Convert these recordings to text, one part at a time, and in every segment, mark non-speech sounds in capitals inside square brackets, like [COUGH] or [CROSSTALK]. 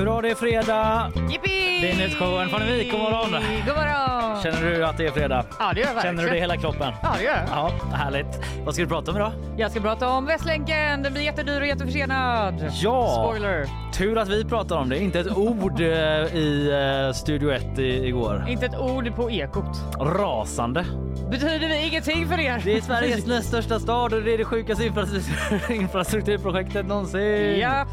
Hurra, det är fredag! Jippi! Det är Nyhetsshowen från Vik. God morgon! God morgon! Känner du att det är fredag? Ja, det gör jag verkligen. Känner du det i hela kroppen? Ja, det gör jag. Ja, härligt. Vad ska du prata om idag? Jag ska prata om Västlänken. Den blir jättedyr och jätteförsenad. Ja! Spoiler. Tur att vi pratar om det. Inte ett ord eh, i eh, Studio 1 i, igår. Inte ett ord på ekot. Rasande. Betyder det ingenting för er? Det är Sveriges näst största stad och det är det sjukaste infrastruktur- [LAUGHS] infrastrukturprojektet någonsin. Ja.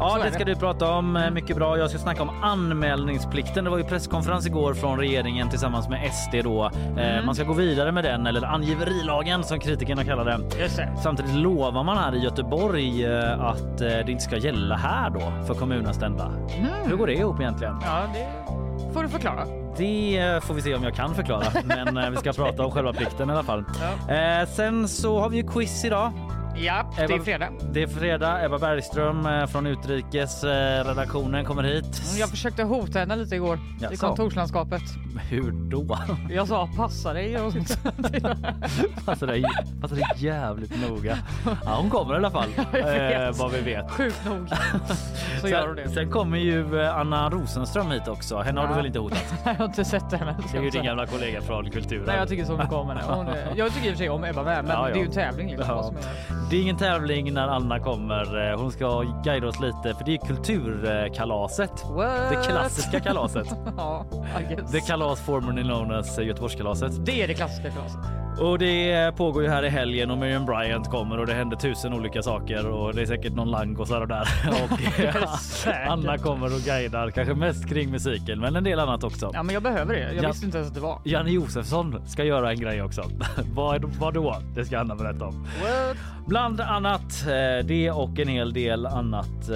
Ja, det ska du prata om. Eh, Mycket bra. Jag ska snacka om anmälningsplikten. Det var ju presskonferens igår från regeringen tillsammans med SD då. Eh, Man ska gå vidare med den, eller angiverilagen som kritikerna kallar det. Samtidigt lovar man här i Göteborg eh, att det inte ska gälla här då för kommunanställda. Hur går det ihop egentligen? Ja, det får du förklara. Det får vi se om jag kan förklara, [LAUGHS] men vi ska prata om själva plikten i alla fall. Ja. Eh, sen så har vi ju quiz idag. Ja, det är fredag. Det är fredag. Ebba Bergström eh, från utrikesredaktionen kommer hit. Jag försökte hota henne lite igår i Jaså? kontorslandskapet. Hur då? Jag sa passa dig och [LAUGHS] sånt. Passar dig, passar dig jävligt noga. Ja, hon kommer i alla fall, [LAUGHS] eh, vad vi vet. Sjukt nog. [LAUGHS] Så gör hon det. Sen, kommer ju eh, Anna Rosenström hit också. Henne har du Ja. väl inte hotat? Jag har inte sett henne. Det är ju din gamla kollega från kulturen. Nej, jag tycker så mycket om henne. Hon, jag tycker i och för sig om Ebba med, men Ja, ja. det är ju en tävling. Liksom, Det är ingen tävling när Anna kommer. Eh, Hon ska guida oss lite för det är kulturkalaset. What? Det klassiska kalaset. [LAUGHS] ja, I guess. Det kalas formerly known as Göteborgskalaset. Det är det klassiska kalaset. Och det pågår ju här i helgen och Miriam Bryant kommer och det händer tusen olika saker och det är säkert någon langosar och där. [LAUGHS] Och. Anna kommer och guidar kanske mest kring musiken men en del annat också. Ja, men jag behöver det. Jag Ja. visste inte ens att det var. Janne Josefsson ska göra en grej också. [LAUGHS] vad, vad då? Det ska Anna berätta om. What? Bland annat eh, det och en hel del annat.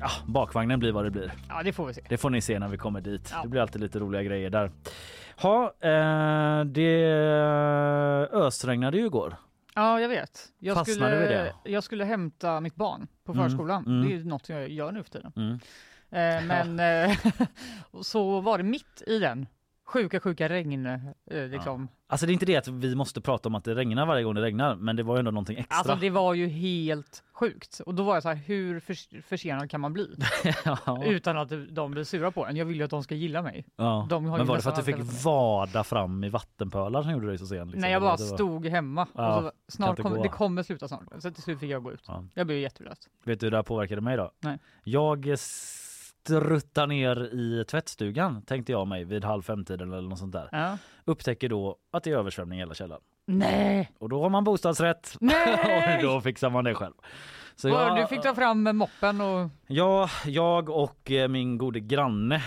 Ja, bakvagnen blir vad det blir. Ja, det får vi se. Det får ni se när vi kommer dit. Ja. Det blir alltid lite roliga grejer där. Ha, eh, det ösregnade ju igår. Ja, jag vet. Jag Fastnade skulle, vi det? jag skulle hämta mitt barn på Mm, förskolan. mm. Det är ju något jag gör nu för tiden. Mm. Eh, men eh, och [LAUGHS] så var det mitt i den sjuka, sjuka regn. Eh, liksom. Alltså det är inte det att vi måste prata om att det regnar varje gång det regnar, men det var ju ändå någonting extra. Alltså det var ju helt sjukt. Och då var jag så här, hur förs- försenad kan man bli? [LAUGHS] ja. Utan att de blir sura på en. Jag vill ju att de ska gilla mig. Ja. Men var det för att du fick vada fram i vattenpölar som gjorde dig så sen? Liksom? Nej, jag bara var- stod hemma. Ja, så, snart gå. det kommer sluta snart. Så till slut fick jag gå ut. Ja. Jag blev jätteblöt. Vet du hur det här påverkade mig då? Nej. Jag struttar ner i tvättstugan tänkte jag mig vid halv femtiden eller något sånt där. Ja. Upptäcker då att det är översvämning i hela källaren. Nej! Och då har man bostadsrätt [LAUGHS] Nej! och då fixar man det själv. Så jag, Du fick ta fram moppen och... ja, jag och eh, min gode granne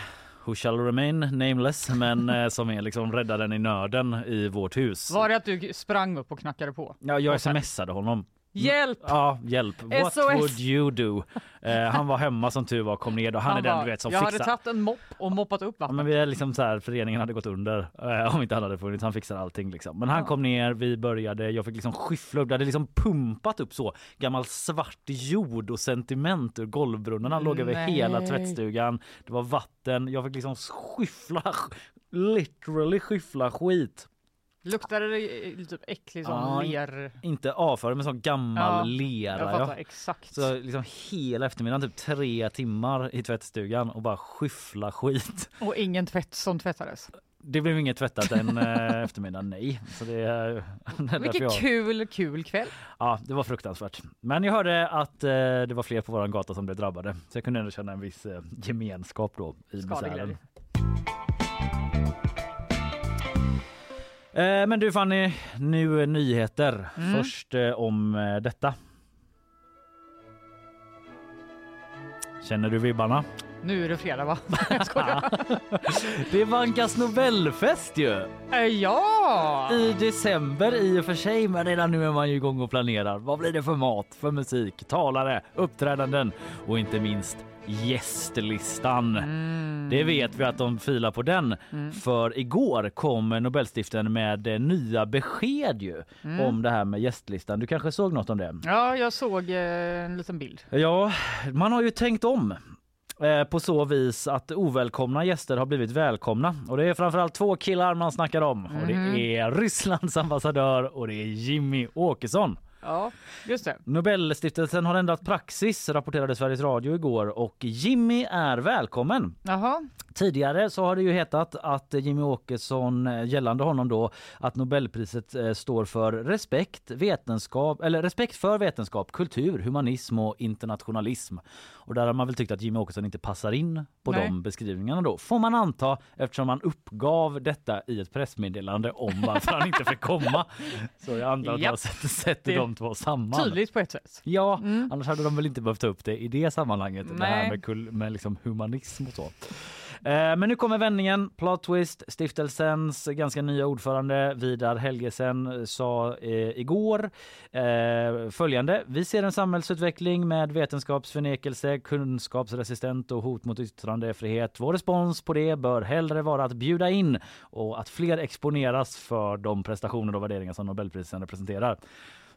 who shall remain nameless men eh, som är liksom räddaren i nöden i vårt hus. Var det att du sprang upp och knackade på? Ja, jag smsade honom. Hjälp! Ja, hjälp. What SOS. would you do? Eh, han var hemma som tur var, kom ner och han, är den du vet som jag fixar. hade tagit en mopp och moppat upp Ja, vattnet. men vi är liksom så här, föreningen hade gått under eh, om inte han hade funnits. Han fixade allting liksom. Men han Ja. kom ner, vi började, jag fick liksom skyffla upp. Det hade liksom pumpat upp så gammal svart jord och sediment ur golvbrunnarna låg över hela tvättstugan. Det var vatten. Jag fick liksom skyffla, literally skyffla skit. Luktade det eh, typ äcklig som Ja, ler? Inte avföring men sån gammal Ja, lera. Jag ja. fattar exakt. Så liksom hela eftermiddagen, typ tre timmar i tvättstugan och bara skyffla skit. Och ingen tvätt som tvättades. Det blev inget tvättat den eh, [LAUGHS] eftermiddagen, nej. Så det är [LAUGHS] Vilken jag, kul, kul kväll. Ja, det var fruktansvärt. Men jag hörde att eh, det var fler på våran gata som blev drabbade. Så jag kunde ändå känna en viss eh, gemenskap då i Skadeglädje. misären. Eh, men du Fanny, nu nyheter. Mm. Först eh, om eh, detta. Känner du vibbarna? Nu är det fredag va? [LAUGHS] Jag skojar. [LAUGHS] Det vankas Nobelfest ju! Ja! I december i och för sig, men redan nu är man ju igång och planerar. Vad blir det för mat, för musik, talare, uppträdanden och inte minst gästlistan. Mm. Det vet vi att de filar på den. För igår kom Nobelstifteln med eh, nya besked ju Mm. om det här med gästlistan. Du kanske såg något om det? Ja, jag såg eh, en liten bild. Ja, man har ju tänkt om eh, på så vis att ovälkomna gäster har blivit välkomna. Och det är framförallt två killar man snackar om. Och det är Rysslands ambassadör och det är Jimmy Åkesson. Ja, just det. Nobelstiftelsen har ändrat praxis, rapporterade Sveriges Radio igår och Jimmy är välkommen. Jaha, Tidigare så har det ju hetat att Jimmy Åkesson eh, gällande honom då att Nobelpriset eh, står för respekt, vetenskap eller respekt för vetenskap, kultur, humanism och internationalism. Och där har man väl tyckt att Jimmy Åkesson inte passar in på Nej. de beskrivningarna då. Får man anta eftersom man uppgav detta i ett pressmeddelande om [LAUGHS] varför han inte fick komma. Så jag antar att man sätter, de två samman. tydligt på ett sätt. Ja, annars hade de väl inte behövt ta upp det i det sammanhanget. Det här Nej. med, kul, med liksom humanism och så. Eh, men nu kommer vändningen. Plot twist. Stiftelsens ganska nya ordförande Vidar Helgesen sa eh, igår eh, följande. Vi ser en samhällsutveckling med vetenskapsförnekelse, kunskapsresistent och hot mot yttrandefrihet. Vår respons på det bör hellre vara att bjuda in och att fler exponeras för de prestationer och värderingar som Nobelprisen representerar.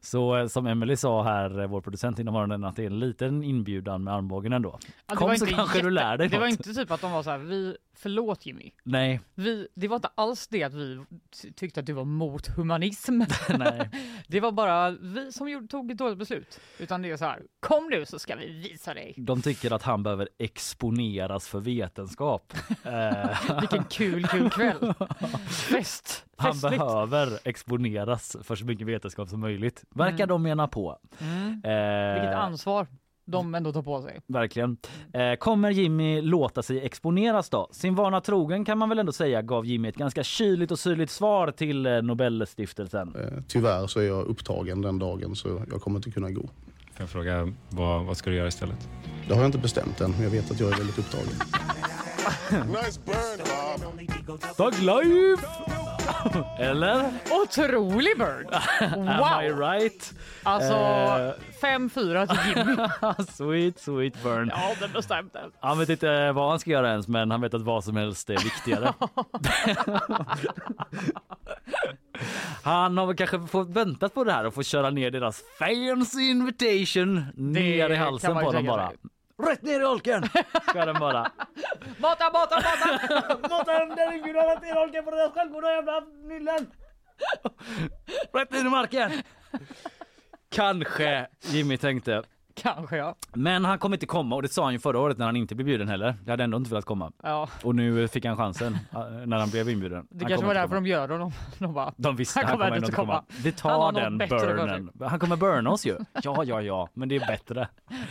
Så eh, som Emily sa här, eh, vår producent inom morgonen, att det är en liten inbjudan med armbågen ändå. Ja, det Kom var så inte kanske du lär dig Det var något. inte typ att de var så här, vi, förlåt Jimmy. Nej, Vi, det var inte alls det att vi ty- tyckte att du var mot humanism. [LAUGHS] nej. Det var bara vi som gjorde, tog ett dåligt beslut. Utan det är så här, kom nu så ska vi visa dig. De tycker att han behöver exponeras för vetenskap. [LAUGHS] Eh, Vilken kul, kul kväll. [LAUGHS] Fest. han Festligt. behöver exponeras för så mycket vetenskap som möjligt. Verkar de mena på. Mm. Eh, Vilket ansvar de ändå tar på sig. Verkligen. Eh, kommer Jimmy låta sig exponeras då? Sin vana trogen kan man väl ändå säga gav Jimmy ett ganska kyligt och syrligt svar till eh, Nobelstiftelsen. Eh, Tyvärr så är jag upptagen den dagen så jag kommer inte kunna gå. Får jag fråga, vad, vad ska du göra istället? Det har jag inte bestämt än, men jag vet att jag är väldigt upptagen. Thug life! Eller? Otrolig bird! [LAUGHS] Am I Wow! right? Alltså Eh. 5-4 till Jimmy. [LAUGHS] sweet, sweet burn. Ja, det bestämde. Han vet inte vad han ska göra ens, men han vet att vad som helst är viktigare. [LAUGHS] han har väl kanske fått väntat på det här och få köra ner deras fancy invitation ner i halsen på dem bara. sig. Rätt ner i holken ska den bara. Mata, mata, mata! Mata dem där inbjudan rätt ner i holken på deras självgoda jävla nyllen. Rätt ner i marken. Kanske Jimmy tänkte. Kanske ja. Men han kommer inte komma och det sa han ju förra året när han inte blev bjuden heller. Jag hade ändå inte velat komma. ja. Och nu fick han chansen eh, när han blev inbjuden. Det Han kanske kommer var därför komma. de gör honom. De bara, De visste Han han kommer kommer ändå ändå inte inte komma. Vi Han tar den burnen. Han kommer burna oss ju. [LAUGHS] Ja, ja, ja, men det är bättre.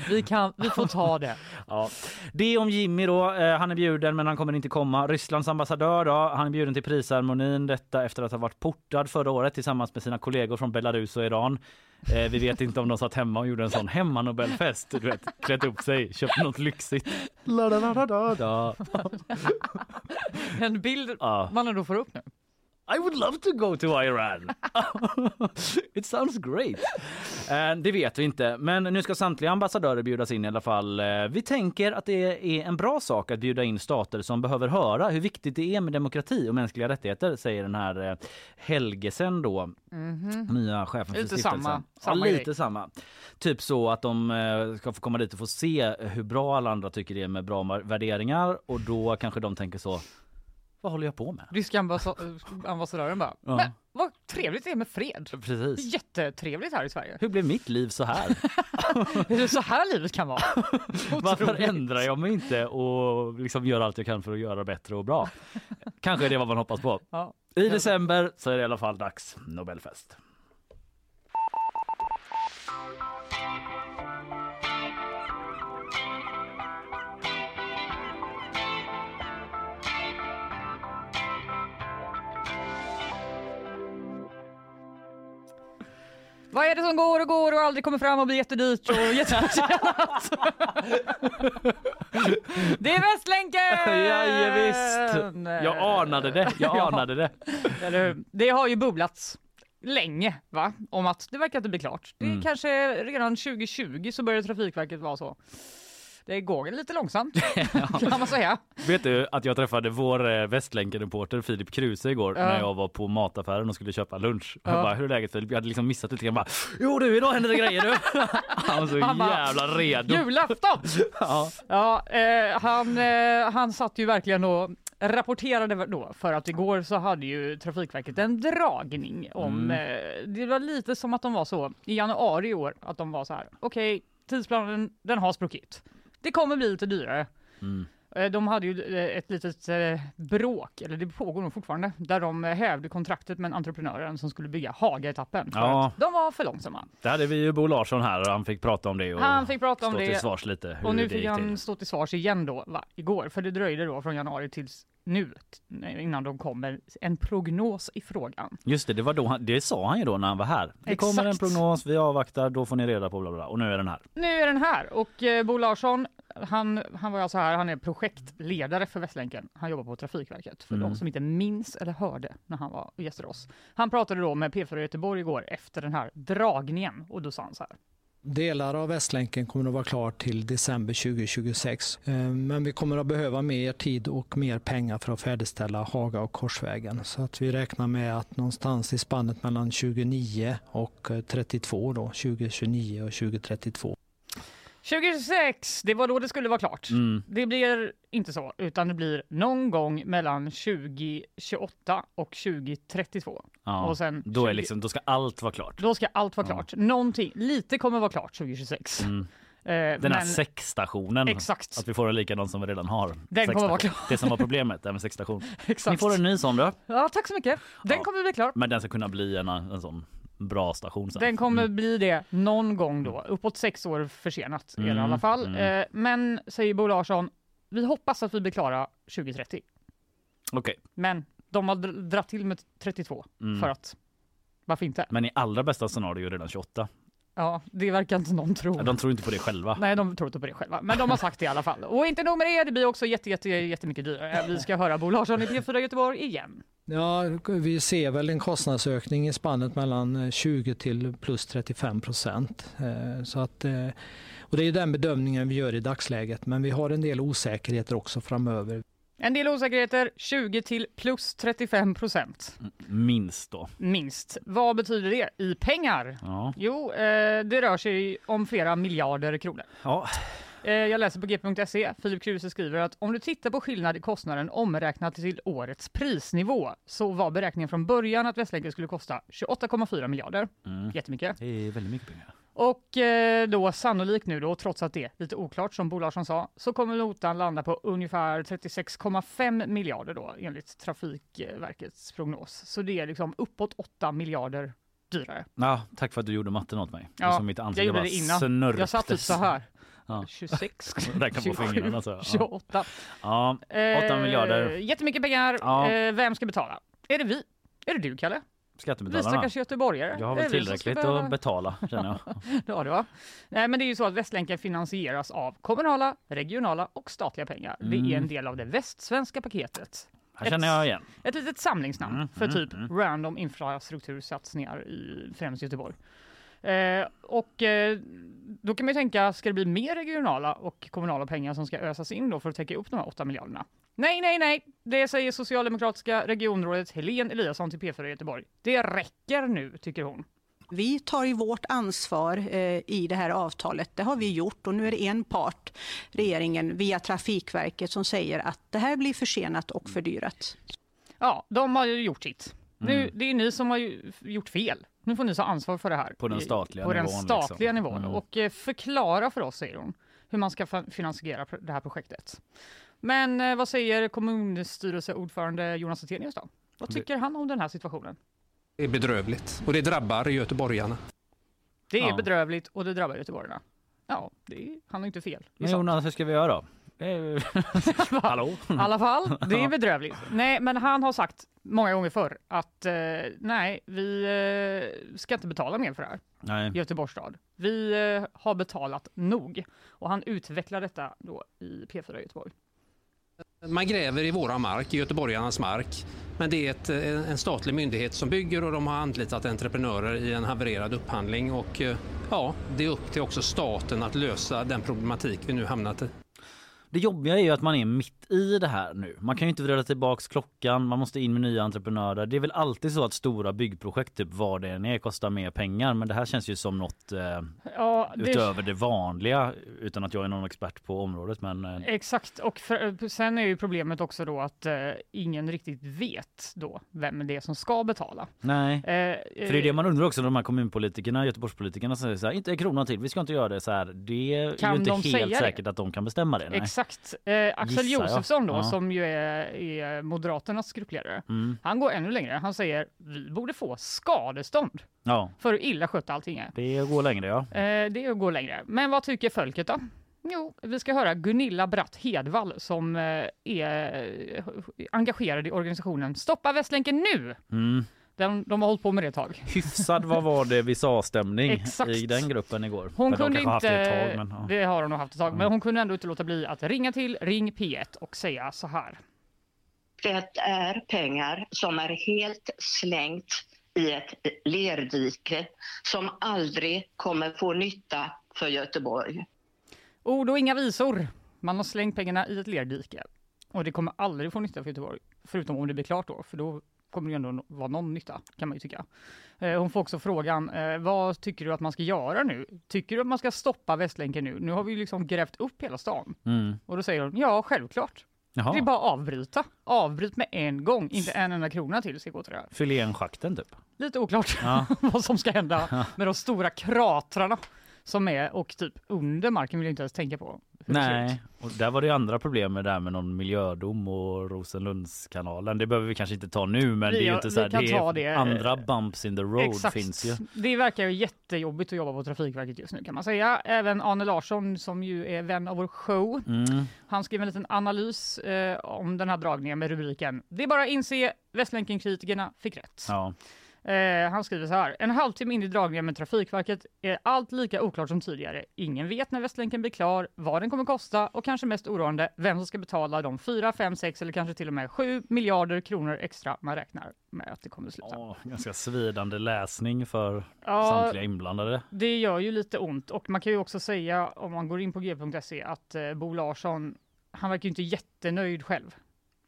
vi, kan, vi får ta det. [LAUGHS] Ja. Det om Jimmy då. Eh, Han är bjuden men han kommer inte komma. Rysslands ambassadör då. Han är bjuden till prisceremonin. Detta efter att ha varit portad förra året tillsammans med sina kollegor från Belarus och Iran. Eh, vi vet inte om de satt hemma och gjorde en sån hemma-nobelfest. Du vet, klätt upp sig, köpt något lyxigt. La, da, da. En bild Ja. man ändå får upp nu. I would love to go to Iran. [LAUGHS] It sounds great. Eh, det vet vi inte, men nu ska samtliga ambassadörer bjudas in i alla fall. Eh, vi tänker att det är en bra sak att bjuda in stater som behöver höra hur viktigt det är med demokrati och mänskliga rättigheter, säger den här eh, Helgesen då, nya chefen för Lite stiftelsen. samma- ja, samma lite grej. samma. Typ så att de eh, ska få komma dit och få se hur bra alla andra tycker det är med bra värderingar och då kanske de tänker så, vad håller jag på med? Ryska ambassa- ambassadören bara, Ja. men vad trevligt det är med fred. Precis. Jättetrevligt här i Sverige. Hur blev mitt liv så här? [LAUGHS] Är det så här livet kan vara? [LAUGHS] Varför ändrar jag mig inte och liksom gör allt jag kan för att göra bättre och bra? Kanske är det vad man hoppas på. Ja. I december så är det i alla fall dags Nobelfest. Vad är det som går och går och aldrig kommer fram och blir jättedyrt och [LAUGHS] jätteförsenat? det är Västlänken! Ja, visst. Jag anade det. Jag [LAUGHS] Ja. anade det. Det har ju bubblats länge va? om att det verkar inte bli klart. Det är Mm. kanske redan 2020 så började Trafikverket vara så. Det går lite långsamt [LAUGHS] kan man säga. Vet du att jag träffade vår eh, Västlänken-reporter Filip Kruse igår Ja. när jag var på mataffären och skulle köpa lunch. Jag Ja. bara, hur är läget Filip? Jag hade liksom missat lite grann. Bara, jo du, idag händer det grejer du. [LAUGHS] Han var så Han bara, jävla redo. Julafton! [LAUGHS] Ja. Ja, eh, han, eh, han satt ju verkligen och rapporterade då för att igår så hade ju Trafikverket en dragning om, Mm. eh, det var lite som att de var så i januari i år, att de var så här, okej, tidsplanen den har spruckit. Det kommer bli lite dyrare. Mm. Eh, De hade ju eh, ett litet eh, bråk, eller det pågår nog fortfarande, där de hävde kontraktet med en entreprenören som skulle bygga Haga-etappen. Ja. De var för långsamma. Där hade vi ju Bo Larsson här och han fick prata om det och Han fick prata om stå till det svars lite. Och nu fick han till. stå till svars igen då, va, igår, för det dröjde då från januari tills nu, innan de kom med en prognos i frågan. Just det, det, var då han, det sa han ju då när han var här. Det kommer en Exakt. prognos, vi avvaktar, då får ni reda på bla bla bla. Och nu är den här. Nu är den här och eh, Bo Larsson, han, han var alltså här, han är projektledare för Västlänken. Han jobbar på Trafikverket, för Mm. de som inte minns eller hörde när han var gästade oss. Han pratade då med P4 Göteborg igår efter den här dragningen och då sa han så här. Delar av Västlänken kommer att vara klar till december 2026. Eh, men vi kommer att behöva mer tid och mer pengar för att färdigställa Haga och Korsvägen. Så att vi räknar med att någonstans i spannet mellan 29 och eh, 32 då, 2029 och 2032. 2026, det var då det skulle vara klart. Mm. Det blir inte så, utan det blir någon gång mellan 2028 och 2032. Ja. Och sen Då, är 20 liksom, då ska allt vara klart. Då ska allt vara Ja. klart. Någonting, lite kommer vara klart 2026. Mm. Eh, Den här men- säckstationen. Exakt. Att vi får en likadan som vi redan har. Den kommer vara klar. Det som var [LAUGHS] problemet, det här med sexstation. Exakt. Ni får en ny sån då. Ja, tack så mycket. Den Ja. kommer bli klar. Men den ska kunna bli en, en sån bra station sen. Den kommer Mm. bli det någon gång då, uppåt sex år försenat det i Mm, alla fall. mm. Eh, men, säger Bo Larsson, vi hoppas att vi blir klara 2030. Okej. Men de har dr- dratt till med 32 Mm. för att, varför inte? Men i allra bästa scenario redan 28. Ja, det verkar inte någon tro. De tror inte på det själva. Nej, de tror inte på det själva. Men de har sagt det i alla fall. Och inte nog med det, det blir också jätte, jätte, jättemycket dyrare. Vi ska höra Bo Larsson i P4 Göteborg igen. Ja, vi ser väl en kostnadsökning i spannet mellan eh, 20 till plus 35 procent. Eh, Så att, eh, och det är den bedömningen vi gör i dagsläget, men vi har en del osäkerheter också framöver. En del osäkerheter, 20 till plus 35 procent. Minst då. Minst. Vad betyder det i pengar? Ja. Jo, eh, det rör sig om flera miljarder kronor. ja. Eh, jag läser på g.se. Filip Kruse skriver att om du tittar på skillnad i kostnaden omräknat till årets prisnivå så var beräkningen från början att Västlänken skulle kosta 28,4 miljarder. Mm. Jättemycket. Det är väldigt mycket pengar. Och eh, då sannolikt nu då, trots att det är lite oklart som Bo Larsson sa, så kommer notan landa på ungefär 36,5 miljarder då enligt Trafikverkets prognos. Så det är liksom uppåt 8 miljarder dyrare. Ja, tack för att du gjorde matten åt mig. Ja, som mitt jag gjorde det innan. snörptes. Jag satt typ så här. Ja. 26, Räkna på 27, fingrarna. Så. Ja. 28. Ja. Eh, 8 miljarder. Jättemycket pengar. Ja. Eh, vem ska betala? Är det vi? Är det du, Kalle? Vi Skattebetalarna. stackars göteborgare? Jag har väl vi tillräckligt behöva- att betala känner jag. [LAUGHS] Ja, det var. Nej, men det är ju så att Västlänken finansieras av kommunala, regionala och statliga pengar. Det är Mm. en del av det västsvenska paketet. Här känner jag igen. Ett litet samlingsnamn Mm, för mm, typ mm. random infrastruktursatsningar i främst Göteborg. Eh, och eh, då kan man ju tänka, ska det bli mer regionala och kommunala pengar som ska ösas in då för att täcka upp de här 8 miljarderna? Nej, nej, nej, det säger socialdemokratiska regionrådet Helene Eliasson till P4 Göteborg. Det räcker nu, tycker hon. Vi tar ju vårt ansvar eh, i det här avtalet. Det har vi gjort och nu är det en part, regeringen via Trafikverket, som säger att det här blir försenat och fördyrat. Ja, de har ju gjort sitt. Nu, Mm. det är ni som har ju gjort fel. Nu får ni ta ansvar för det här. På den statliga på den nivån, statliga liksom. nivån. Mm. Och eh, förklara för oss, säger hon, hur man ska finansiera det här projektet. Men eh, vad säger kommunstyrelseordförande Jonas Attenius då? Vad tycker han om den här situationen? Det är bedrövligt och det drabbar göteborgarna. Det är Ja. bedrövligt och det drabbar göteborgarna. Ja, det är, han har inte fel. Men. Jonas, hur ska vi göra då? [LAUGHS] [LAUGHS] Hallå? I alla fall, det är bedrövligt. Nej, men han har sagt många gånger förr att eh, nej, vi eh, ska inte betala mer för det här. Nej. Göteborgs stad. Vi eh, har betalat nog. Och han utvecklar detta då i P4 Göteborg. Man gräver i våra mark, i göteborgarnas mark. Men det är ett, eh, en statlig myndighet som bygger och de har anlitat entreprenörer i en havererad upphandling och eh, ja, det är upp till också staten att lösa den problematik vi nu hamnat i. Det jobbiga är ju att man är mitt i det här nu. Man kan ju inte vrida tillbaks klockan, man måste in med nya entreprenörer. Det är väl alltid så att stora byggprojekt, typ vad det än är, kostar mer pengar. Men det här känns ju som något eh, Ja, det, utöver det vanliga utan att jag är någon expert på området. Men eh, Exakt, och för, sen är ju problemet också då att eh, ingen riktigt vet då vem det är som ska betala. nej. Eh, För det är det man undrar också, de här kommunpolitikerna, Göteborgspolitikerna säger så här, inte en krona till, vi ska inte göra det så här. Det är Kan ju inte de helt säga det? säkert att de kan bestämma det. Nej. Exakt. Eh, Axel Gissar. Josefsson då, Ja. som ju är, är Moderaternas gruppledare, Mm. han går ännu längre. Han säger vi borde få skadestånd Ja, för hur illa skött allting är. det går längre ja. Eh, det är att gå längre. Men vad tycker folket då? Jo, vi ska höra Gunilla Bratt Hedvall som eh, är engagerad i organisationen Stoppa Västlänken nu! Mm. Den, de har hållit på med det ett tag. Hyfsad vad var det vi sa stämning [LAUGHS] Exakt. i den gruppen igår. Hon Men de kunde haft inte, det ett tag, men, ja. det har hon nog haft ett tag, men Mm. hon kunde ändå inte låta bli att ringa till Ring P1 och säga så här. Det är pengar som är helt slängt i ett lerdike som aldrig kommer få nytta för Göteborg. Ord och inga visor. Man har slängt pengarna i ett lerdike och det kommer aldrig få nytta för Göteborg, förutom om det blir klart då, för då kommer det ändå vara någon nytta kan man ju tycka. Eh, Hon får också frågan, eh, vad tycker du att man ska göra nu? Tycker du att man ska stoppa Västlänken nu? Nu har vi ju liksom grävt upp hela stan. Mm. Och då säger hon, ja självklart. Jaha. Det är bara att avbryta. Avbryt med en gång, inte en enda krona till ska gå till det här. Fyll igen schakten typ. Lite oklart Ja. [LAUGHS] vad som ska hända med de stora kratrarna som är och typ under marken vill jag inte ens tänka på. Nej, och där var det andra problem med det här med någon miljödom och Rosenlundskanalen. Det behöver vi kanske inte ta nu, men Vi- det är ju inte så här, det är det. andra bumps in the road Exakt. finns ju. Det verkar ju jättejobbigt att jobba på Trafikverket just nu kan man säga. Även Arne Larsson som ju är vän av vår show. Mm. Han skrev en liten analys eh, om den här dragningen med rubriken Det är bara att inse Västlänken-kritikerna fick rätt. Ja. Eh, han skriver så här. En halvtimme in i dragningen med Trafikverket är allt lika oklart som tidigare. Ingen vet när Västlänken blir klar, vad den kommer kosta och kanske mest oroande, vem som ska betala de 4, 5, 6 eller kanske till och med 7 miljarder kronor extra man räknar med att det kommer att sluta. Åh, ganska svidande läsning för Ja, samtliga inblandade. Det gör ju lite ont och man kan ju också säga om man går in på g.se att eh, Bo Larsson, han verkar ju inte jättenöjd själv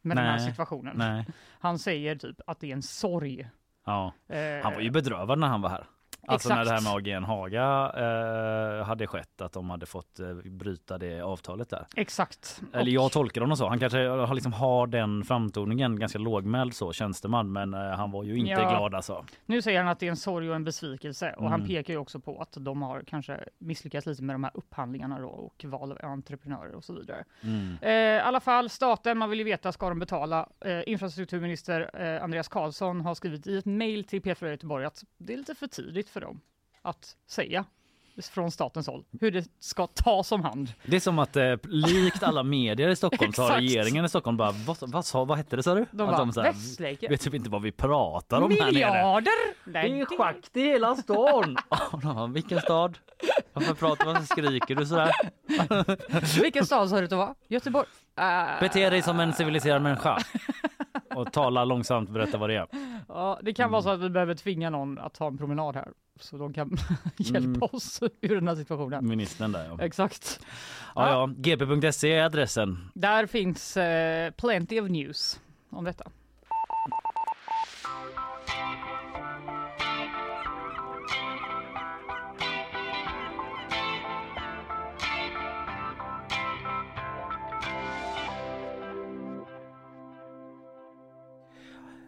med den här Nej, situationen. Nej. Han säger typ att det är en sorg. Ja. Eh, Han var ju bedrövad när han var här. Alltså när det här Exakt. med AGN Haga eh, hade skett, att de hade fått eh, bryta det avtalet där. Exakt. Eller jag tolkar honom så. Han kanske har, liksom har den framtoningen, ganska lågmäld så, tjänsteman. Men eh, han var ju inte Ja. glad alltså. Nu säger han att det är en sorg och en besvikelse och han Mm. pekar ju också på att de har kanske misslyckats lite med de här upphandlingarna då och val av entreprenörer och så vidare. Mm. Eh, I alla fall staten, man vill ju veta, ska de betala? Eh, infrastrukturminister Andreas Karlsson har skrivit i ett mejl till P4 Göteborg att det är lite för tidigt för dem att säga från statens håll hur det ska tas om hand. Det är som att eh, likt alla medier i Stockholm så har [LAUGHS] regeringen i Stockholm bara vad, vad, sa, vad hette det sa du? De Att bara, här, Västlänken. vet typ inte vad vi pratar om här nere. Miljarder! Det är schakt i hela stan. [LAUGHS] De Vilken stad? Varför pratar man så skriker du sådär? Vilken stad sa du att det var? Göteborg? Uh, Bete dig som en civiliserad människa. [LAUGHS] Och tala långsamt och berätta vad det är. Ja, det kan vara så att vi behöver tvinga någon att ta en promenad här så de kan [LAUGHS] hjälpa Mm. oss ur den här situationen. Ministern där ja. Exakt. Ja, ja. gp.se är adressen. Där finns eh, plenty of news om detta.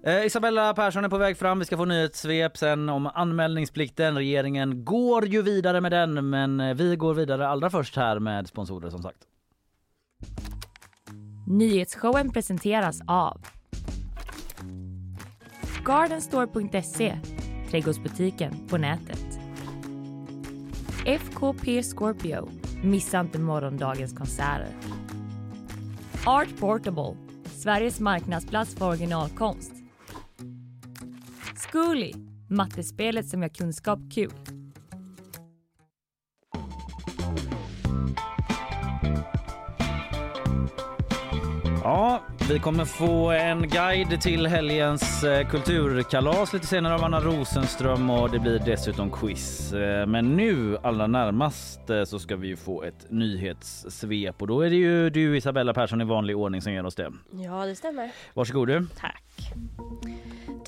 Eh, Isabella Persson är på väg fram. Vi ska få nyhetssvep sen om anmälningsplikten. Regeringen går ju vidare med den, men eh, vi går vidare allra först här med sponsorer som sagt. Nyhetsshowen presenteras av Gardenstore.se, trädgårdsbutiken på nätet. FKP Scorpio, missa inte morgondagens konserter. Art Portable, Sveriges marknadsplats för originalkonst. Zcooly, mattespelet som gör kunskap kul. Ja, Vi kommer få en guide till helgens eh, kulturkalas lite senare av Anna Rosenström och det blir dessutom quiz. Eh, Men nu allra närmast eh, så ska vi ju få ett nyhetssvep och då är det ju du Isabella Persson i vanlig ordning som ger oss det. Ja, det stämmer. Varsågod du. Tack.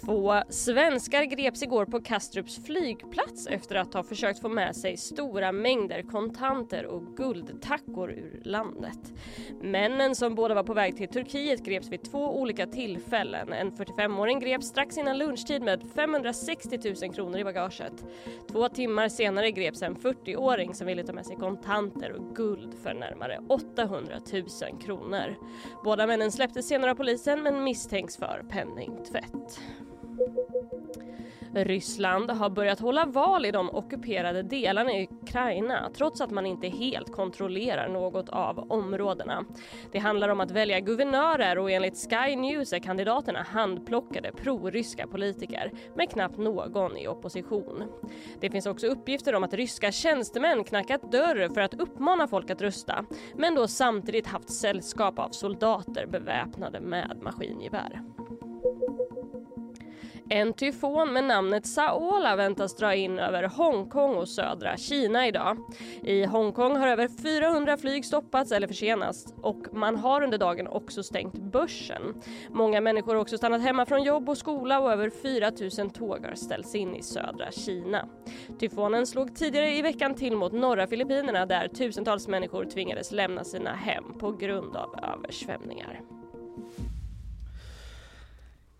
Två svenskar greps igår på Kastrups flygplats efter att ha försökt få med sig stora mängder kontanter och guldtackor ur landet. Männen som båda var på väg till Turkiet greps vid två olika tillfällen. En 45-åring greps strax innan lunchtid med 560 000 kronor i bagaget. Två timmar senare greps en 40-åring som ville ta med sig kontanter och guld för närmare 800 000 kronor. Båda männen släpptes senare av polisen men misstänks för penningtvätt. Ryssland har börjat hålla val i de ockuperade delarna i Ukraina trots att man inte helt kontrollerar något av områdena. Det handlar om att välja guvernörer och enligt Sky News är kandidaterna handplockade proryska politiker med knappt någon i opposition. Det finns också uppgifter om att ryska tjänstemän knackat dörr för att uppmana folk att rösta men då samtidigt haft sällskap av soldater beväpnade med maskingevär. En tyfon med namnet Saola väntas dra in över Hongkong och södra Kina idag. I Hongkong har över 400 flyg stoppats eller försenats och man har under dagen också stängt börsen. Många människor har också stannat hemma från jobb och skola och över 4 000 tåg har ställts in i södra Kina. Tyfonen slog tidigare i veckan till mot norra Filippinerna där tusentals människor tvingades lämna sina hem på grund av översvämningar.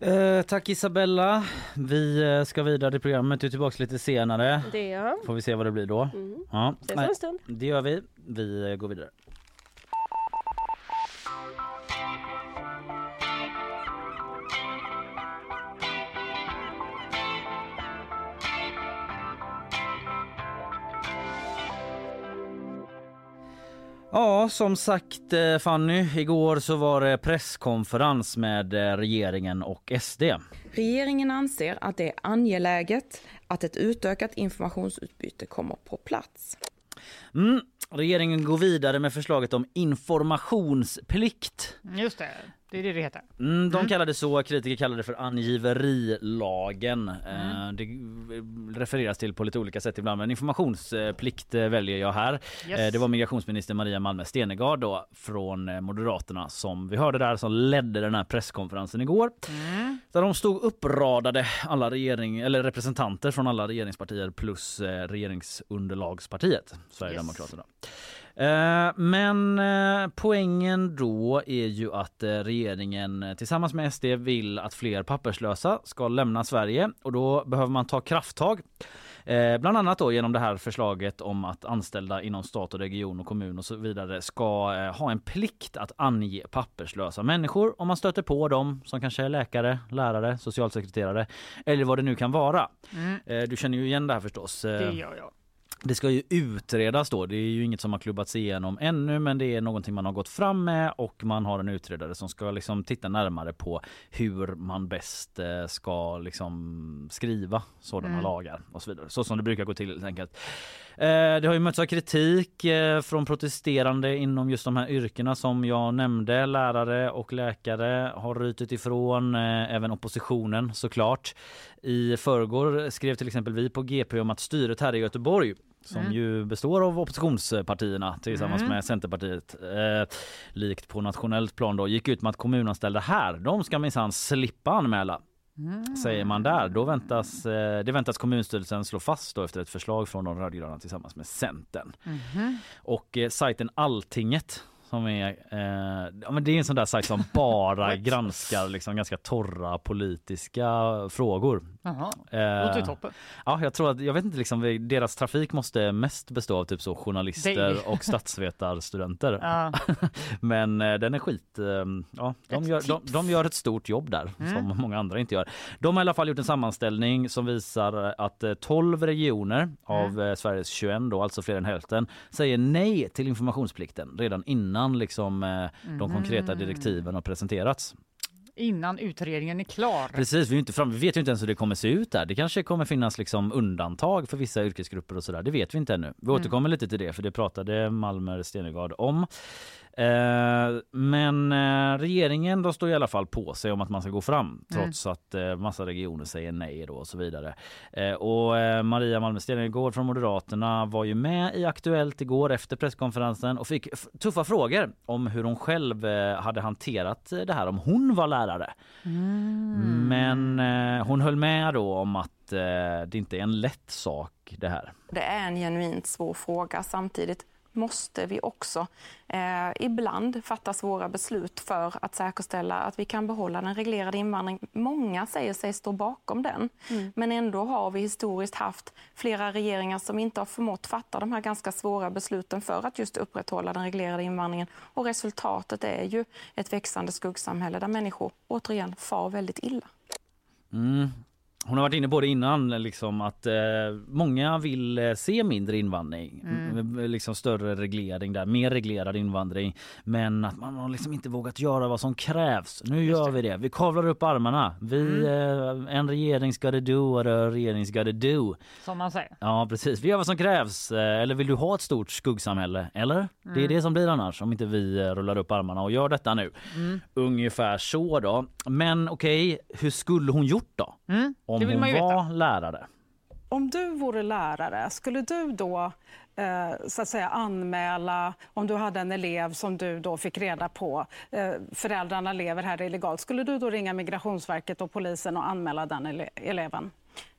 Eh, tack Isabella. Vi eh, ska vidare i programmet. Du är tillbaka lite senare. Det är jag. Får vi se vad det blir då. Mm. Ja. Ses om en stund. Det gör vi. Vi eh, går vidare. Ja, som sagt eh, Fanny, igår så var det presskonferens med eh, regeringen och SD. Regeringen anser att det är angeläget att ett utökat informationsutbyte kommer på plats. Mm. Regeringen går vidare med förslaget om informationsplikt. Just det, det är det det heter. Mm, de Mm. kallar det så, kritiker kallar det för angiverilagen. Mm. Eh, det refereras till på lite olika sätt ibland men informationsplikt eh, väljer jag här. Yes. Eh, det var migrationsminister Maria Malmö Stenergard då från eh, Moderaterna som vi hörde där som ledde den här presskonferensen igår. Mm. Där de stod uppradade alla regering eller representanter från alla regeringspartier plus eh, regeringsunderlagspartiet Sverigedemokraterna. Eh, Men eh, poängen då är ju att eh, regeringen eh, tillsammans med SD vill att fler papperslösa ska lämna Sverige och då behöver man ta krafttag. Eh, bland annat då genom det här förslaget om att anställda inom stat och region och kommun och så vidare ska eh, ha en plikt att ange papperslösa människor om man stöter på dem som kanske är läkare, lärare, socialsekreterare eller vad det nu kan vara. Mm. Eh, du känner ju igen det här förstås. Eh, Det gör jag. Det ska ju utredas då. Det är ju inget som har klubbats igenom ännu men det är någonting man har gått fram med och man har en utredare som ska liksom titta närmare på hur man bäst eh, ska liksom skriva sådana Mm. lagar och så vidare. Så som det brukar gå till helt enkelt. Eh, Det har ju mötts av kritik eh, från protesterande inom just de här yrkena som jag nämnde. Lärare och läkare har rytit ifrån, även oppositionen såklart. I förrgår skrev till exempel vi på GP om att styret här i Göteborg som Mm. ju består av oppositionspartierna tillsammans Mm. med Centerpartiet eh, likt på nationellt plan då gick ut med att kommunanställda här de ska minsann slippa anmäla Mm. säger man där. Då väntas, eh, det väntas kommunstyrelsen slå fast då efter ett förslag från de rödgröna tillsammans med Centern. Mhm. Och eh, sajten Alltinget som är, eh, ja, men det är en sån där sajt som [LAUGHS] bara granskar liksom ganska torra politiska frågor. Jaha, Eh, låter ju toppen. Ja, jag tror att, jag vet inte liksom, deras trafik måste mest bestå av typ så journalister Det- och statsvetarstudenter. [LAUGHS] Ja. [LAUGHS] Men eh, den är skit. eh, Ja, de, gör, de, de gör ett stort jobb där Mm. som många andra inte gör. De har i alla fall gjort en sammanställning som visar att eh, 12 regioner av Mm. eh, Sveriges 21 då, alltså fler än hälften, säger nej till informationsplikten redan innan liksom eh, de konkreta direktiven har presenterats. Innan utredningen är klar. Precis, vi, är inte fram, vi vet ju inte ens hur det kommer se ut där. Det kanske kommer finnas liksom undantag för vissa yrkesgrupper och sådär. Det vet vi inte ännu. Vi Mm. återkommer lite till det för det pratade Malmer Stenegard om. Eh, men eh, regeringen de står i alla fall på sig om att man ska gå fram trots att eh, massa regioner säger nej då och så vidare. Eh, och eh, Maria Malmö Stenergard från Moderaterna var ju med i Aktuellt igår efter presskonferensen och fick tuffa frågor om hur hon själv eh, hade hanterat det här om hon var lärare. Men eh, hon höll med då om att det inte är en lätt sak det här. Det är en genuint svår fråga. Samtidigt måste vi också eh, ibland fatta svåra beslut för att säkerställa att vi kan behålla den reglerade invandringen. Många säger sig stå bakom den, men ändå har vi historiskt haft flera regeringar som inte har förmått fatta de här ganska svåra besluten för att just upprätthålla den reglerade invandringen. Och resultatet är ju ett växande skuggsamhälle där människor återigen far väldigt illa. Mm. Hon har varit inne på det innan, liksom att eh, många vill eh, se mindre invandring. Mm. M- Liksom större reglering där, mer reglerad invandring. Men att man har liksom inte vågat göra vad som krävs. Nu gör vi det. Vi kavlar upp armarna. Vi, Mm. eh, en regering ska det do och en regering ska det do. Som man säger. Ja precis, vi gör vad som krävs. Eh, Eller vill du ha ett stort skuggsamhälle? Eller? Det är Mm. det som blir annars om inte vi eh, rullar upp armarna och gör detta nu. Mm. Ungefär så då. Men okej, hur skulle hon gjort då? Mm. Om Det vill hon man ju var veta. lärare? Om du vore lärare, skulle du då eh, så att säga anmäla om du hade en elev som du då fick reda på, eh, föräldrarna lever här illegalt, skulle du då ringa Migrationsverket och polisen och anmäla den ele- eleven?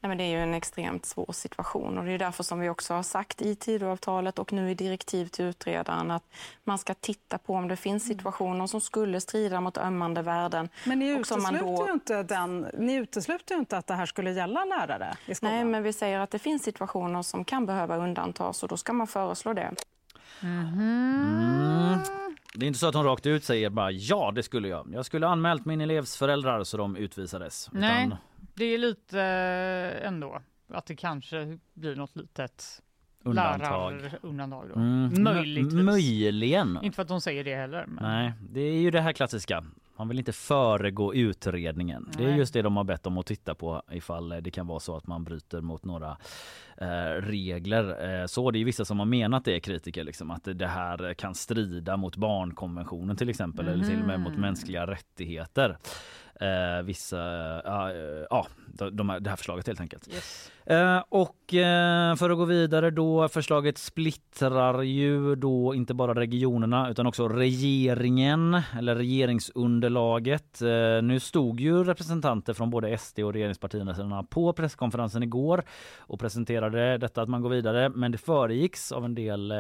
Nej, men det är ju en extremt svår situation och det är därför som vi också har sagt i Tidöavtalet och nu i direktiv till utredaren att man ska titta på om det finns situationer som skulle strida mot ömmande värden. Men ni utesluter, då- ju inte den, ni utesluter ju inte att det här skulle gälla lärare i skolan. Nej, men vi säger att det finns situationer som kan behöva undantas och då ska man föreslå det. Mm. Det är inte så att hon rakt ut säger bara ja det skulle jag. Jag skulle anmält min elevs föräldrar så de utvisades. Nej, Utan det är lite eh, ändå att det kanske blir något litet Undantag. lärarundantag då. Mm, Möjligtvis. mö- Möjligen. Inte för att de säger det heller. Men... Nej, det är ju det här klassiska. Man vill inte föregå utredningen. Det är Nej. just det de har bett om att titta på ifall det kan vara så att man bryter mot några eh, regler. Eh, så det är vissa som har menat det, kritiker, liksom, att det här kan strida mot barnkonventionen till exempel eller till och med mot Mhm. mänskliga rättigheter. Eh, vissa, ja, eh, de, de, det här förslaget helt enkelt. Yes. Eh, och eh, för att gå vidare då, förslaget splittrar ju då inte bara regionerna utan också regeringen eller regeringsunderlaget. Eh, nu stod ju representanter från både SD och regeringspartierna på presskonferensen igår och presenterade detta att man går vidare men det föregicks av en del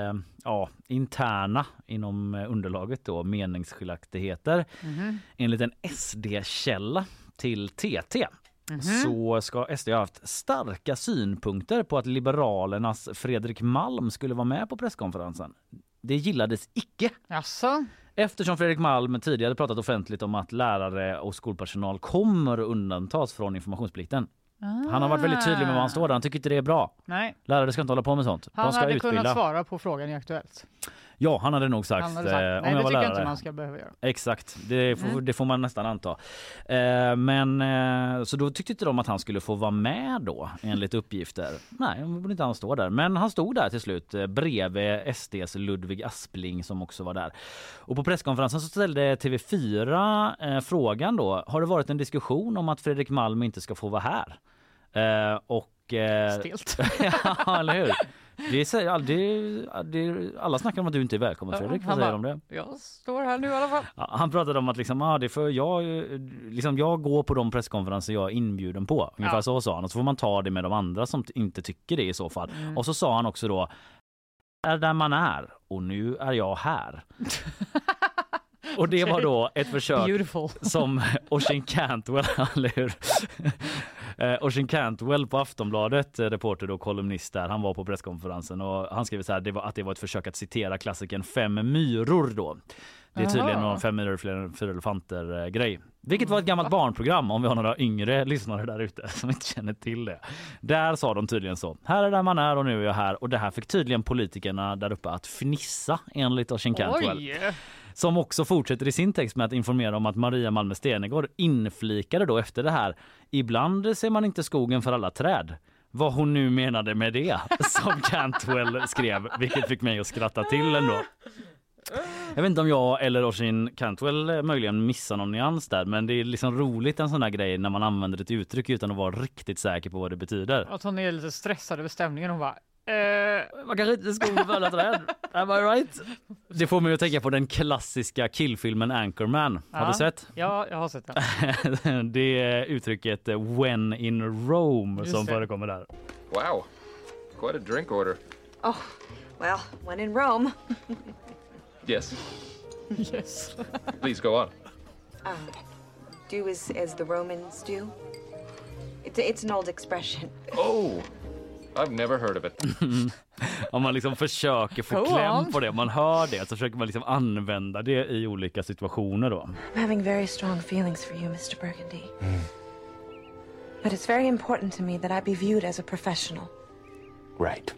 ja, interna inom underlaget då meningsskiljaktigheter. Mhm. Enligt en SD-källa till TT Mhm. så ska SD ha haft starka synpunkter på att Liberalernas Fredrik Malm skulle vara med på presskonferensen. Det gillades icke. Jaså? Eftersom Fredrik Malm tidigare pratat offentligt om att lärare och skolpersonal kommer undantas från informationsplikten. Han har varit väldigt tydlig med var han står där. Han tycker inte det är bra. Nej, Lärare ska inte hålla på med sånt. han De ska hade utbilda. kunnat svara på frågan i Aktuellt. Ja, han hade nog sagt, hade sagt, eh, nej om det jag var tycker jag lärare. inte man ska behöva göra. Exakt, det får, Mm. det får man nästan anta. Eh, men eh, så då tyckte inte de att han skulle få vara med då enligt uppgifter. Nej, då borde inte han stå där. Men han stod där till slut eh, bredvid SDs Ludvig Aspling som också var där. Och på presskonferensen så ställde TV4 eh, frågan då. Har det varit en diskussion om att Fredrik Malm inte ska få vara här? Eh, och eh, Stelt. [LAUGHS] ja, eller hur? Det säger aldrig, det, alla snackar om att du inte är välkommen Fredrik. Vad säger du om det? Jag står här nu i alla fall. Han pratade om att liksom, ah, det är för jag, eh, liksom, jag går på de presskonferenser jag är inbjuden på. Ungefär Ja. så sa han. Och så får man ta det med de andra som inte tycker det i så fall. Mm. Och så sa han också då är där man är och nu är jag här. [LAUGHS] Och det var då ett försök Beautiful. som Oisin Cantwell, [LAUGHS] eller hur? Eh, Oisin Cantwell på Aftonbladet, eh, reporter och kolumnist där, han var på presskonferensen och han skrev så här, det var, att det var ett försök att citera klassikern Fem myror då. Det är tydligen någon fem myror, fyra, fyra elefanter eh, grej. Vilket var ett gammalt barnprogram om vi har några yngre lyssnare där ute [LAUGHS] som inte känner till det. Där sa de tydligen så. Här är där man är och nu är jag här och det här fick tydligen politikerna där uppe att fnissa enligt Oisin Cantwell. Oj! Som också fortsätter i sin text med att informera om att Maria Malmö Stenergard inflikade då efter det här. Ibland ser man inte skogen för alla träd. Vad hon nu menade med det, [LAUGHS] som Cantwell skrev, vilket fick mig att skratta till ändå. Jag vet inte om jag eller Oisin Cantwell eh, möjligen missar någon nyans där men det är liksom roligt en sån här grej när man använder ett uttryck utan att vara riktigt säker på vad det betyder. Att hon är lite stressad över stämningen. Hon bara eh, Man kanske inte på alla träd. Am I right? Det får mig att tänka på den klassiska killfilmen Anchorman. Har du sett? Ja, jag har sett den. [LAUGHS] det är uttrycket when in Rome Just som det. förekommer där. Wow, quite a drink order. Oh, well, when in Rome. Yes, Yes. please go on. Um, do as, as the Romans do. It's, it's an old expression. Oh, I've never heard of it. [LAUGHS] Om man liksom försöker få Go kläm on. på det, om man hör det så försöker man liksom använda det i olika situationer då. I'm having very strong feelings for you, Mr. Burgundy. Mm. But it's very important to me that I be viewed as a professional. Right.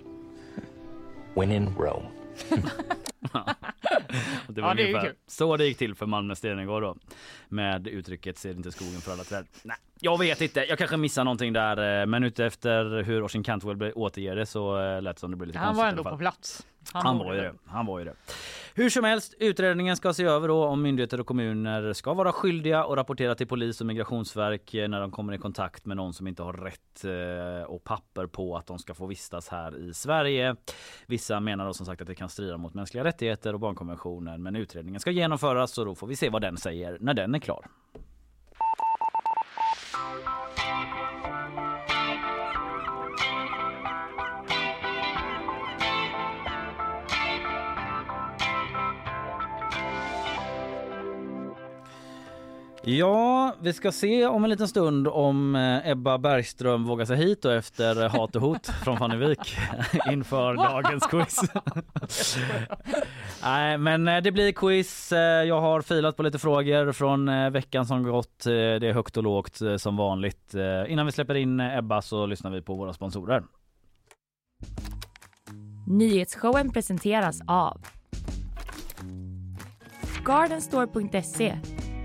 When in Rome. [LAUGHS] Det var Ja, ungefär så det gick till för Malmö Stenegård då. Med uttrycket ser inte skogen för alla träd. Nej, jag vet inte. Jag kanske missar någonting där. eh, Men ute efter hur Oisin Cantwell återger det så eh, lät det som det blev lite Han var ändå på plats. Han, var ju det. Han var ju det. Hur som helst, utredningen ska se över då om myndigheter och kommuner ska vara skyldiga att rapportera till polis och migrationsverk eh, när de kommer i kontakt med någon som inte har rätt eh, och papper på att de ska få vistas här i Sverige. Vissa menar då som sagt att det kan strida mot mänskliga rättigheter och barnkonventionen men utredningen ska genomföras och då får vi se vad den säger när den är klar. Ja, vi ska se om en liten stund om eh, Ebba Bergström vågar sig hit och efter hat och hot från Fannevik [LAUGHS] inför dagens quiz. [LAUGHS] Nej, men eh, det blir quiz. Eh, Jag har filat på lite frågor från veckan som gått. Det är högt och lågt som vanligt. Innan vi släpper in Ebba så lyssnar vi på våra sponsorer. Nyhetsshowen presenteras av Gardenstore.se,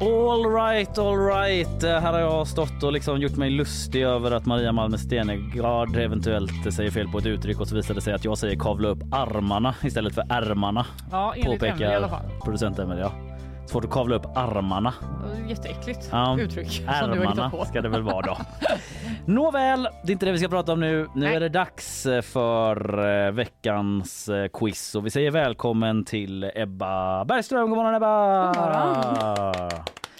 All right, all right. Eh, Här har jag stått och liksom gjort mig lustig över att Maria Malmö Stenegard eventuellt säger fel på ett uttryck och så visade det sig att jag säger kavla upp armarna istället för ärmarna. Ja, enligt Emelie i alla fall. producent Emelie. Ja. Svårt att kavla upp armarna. Jätteäckligt Ja, uttryck på. ska det väl vara då. [LAUGHS] Nåväl, det är inte det vi ska prata om nu. Nu är det dags för eh, veckans eh, quiz och vi säger välkommen till Ebba Bergström. God morgon Ebba! God morgon.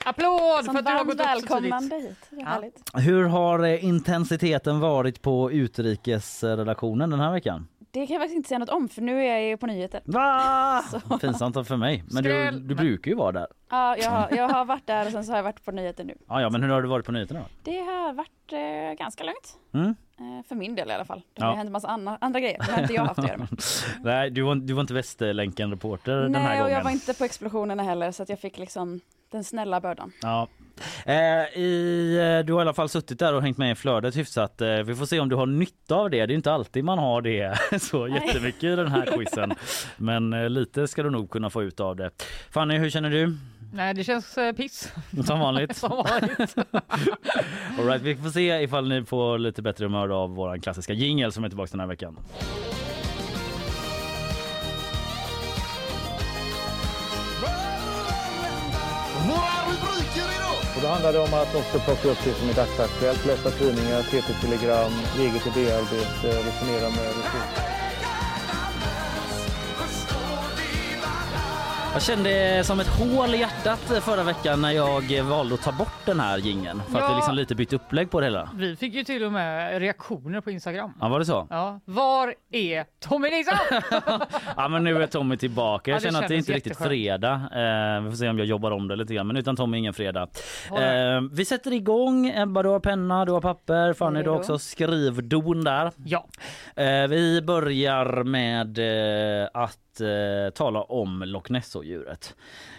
Applåd för att du har gått upp så välkomnande tidigt. hit. Härligt. Hur har eh, intensiteten varit på utrikesredaktionen den här veckan? Det kan jag faktiskt inte säga något om för nu är jag på nyheter. Va? [LAUGHS] Så, Pinsamt för mig. Men du, du brukar ju vara där. ja, jag, har, jag har varit där och sen så har jag varit på nyheter nu. Ja, ja, men hur har du varit på nyheterna? då? Det har varit eh, ganska lugnt. Mm? Eh, för min del i alla fall. Det Ja. har hänt en massa andra, andra grejer. Det har inte jag haft att göra med. [LAUGHS] Nej, du var, du var inte Västerlänken-reporter den här Nej, och gången. jag var inte på explosionerna heller så att jag fick liksom den snälla bördan. Ja. Eh, i, eh, du har i alla fall suttit där och hängt med i flödet hyfsat. Eh, vi får se om du har nytta av det. Det är inte alltid man har det [LAUGHS] så jättemycket i den här quizen. Men eh, lite ska du nog kunna få ut av det. Fanny, hur känner du? Nej, det känns eh, piss. Som vanligt. [LAUGHS] Som vanligt. [LAUGHS] All right, vi får se ifall ni får lite bättre humör av våran klassiska jingle som är tillbaka den här veckan. Då handlar det om att också plocka upp det som är dagsaktuellt, läsa tidningar, TT-telegram, eget idéarbete, eh, resonera med resurser. Jag kände som ett hål i hjärtat förra veckan när jag valde att ta bort den här jingeln för att Ja. vi liksom lite bytt upplägg på det hela. Vi fick ju till och med reaktioner på Instagram. Ja, var det så? Ja. Var är Tommy Nilsson? [LAUGHS] Ja men nu är Tommy tillbaka. Jag Ja, det känner att det är inte riktigt jätteskönt. fredag. Eh, vi får se om jag jobbar om det lite grann. Men utan Tommy ingen fredag. Eh, vi sätter igång. Ebba du har penna, du har papper. Fanny du har också skrivdon där. Ja. Eh, vi börjar med eh, att att eh, tala om Loch Ness-djuret.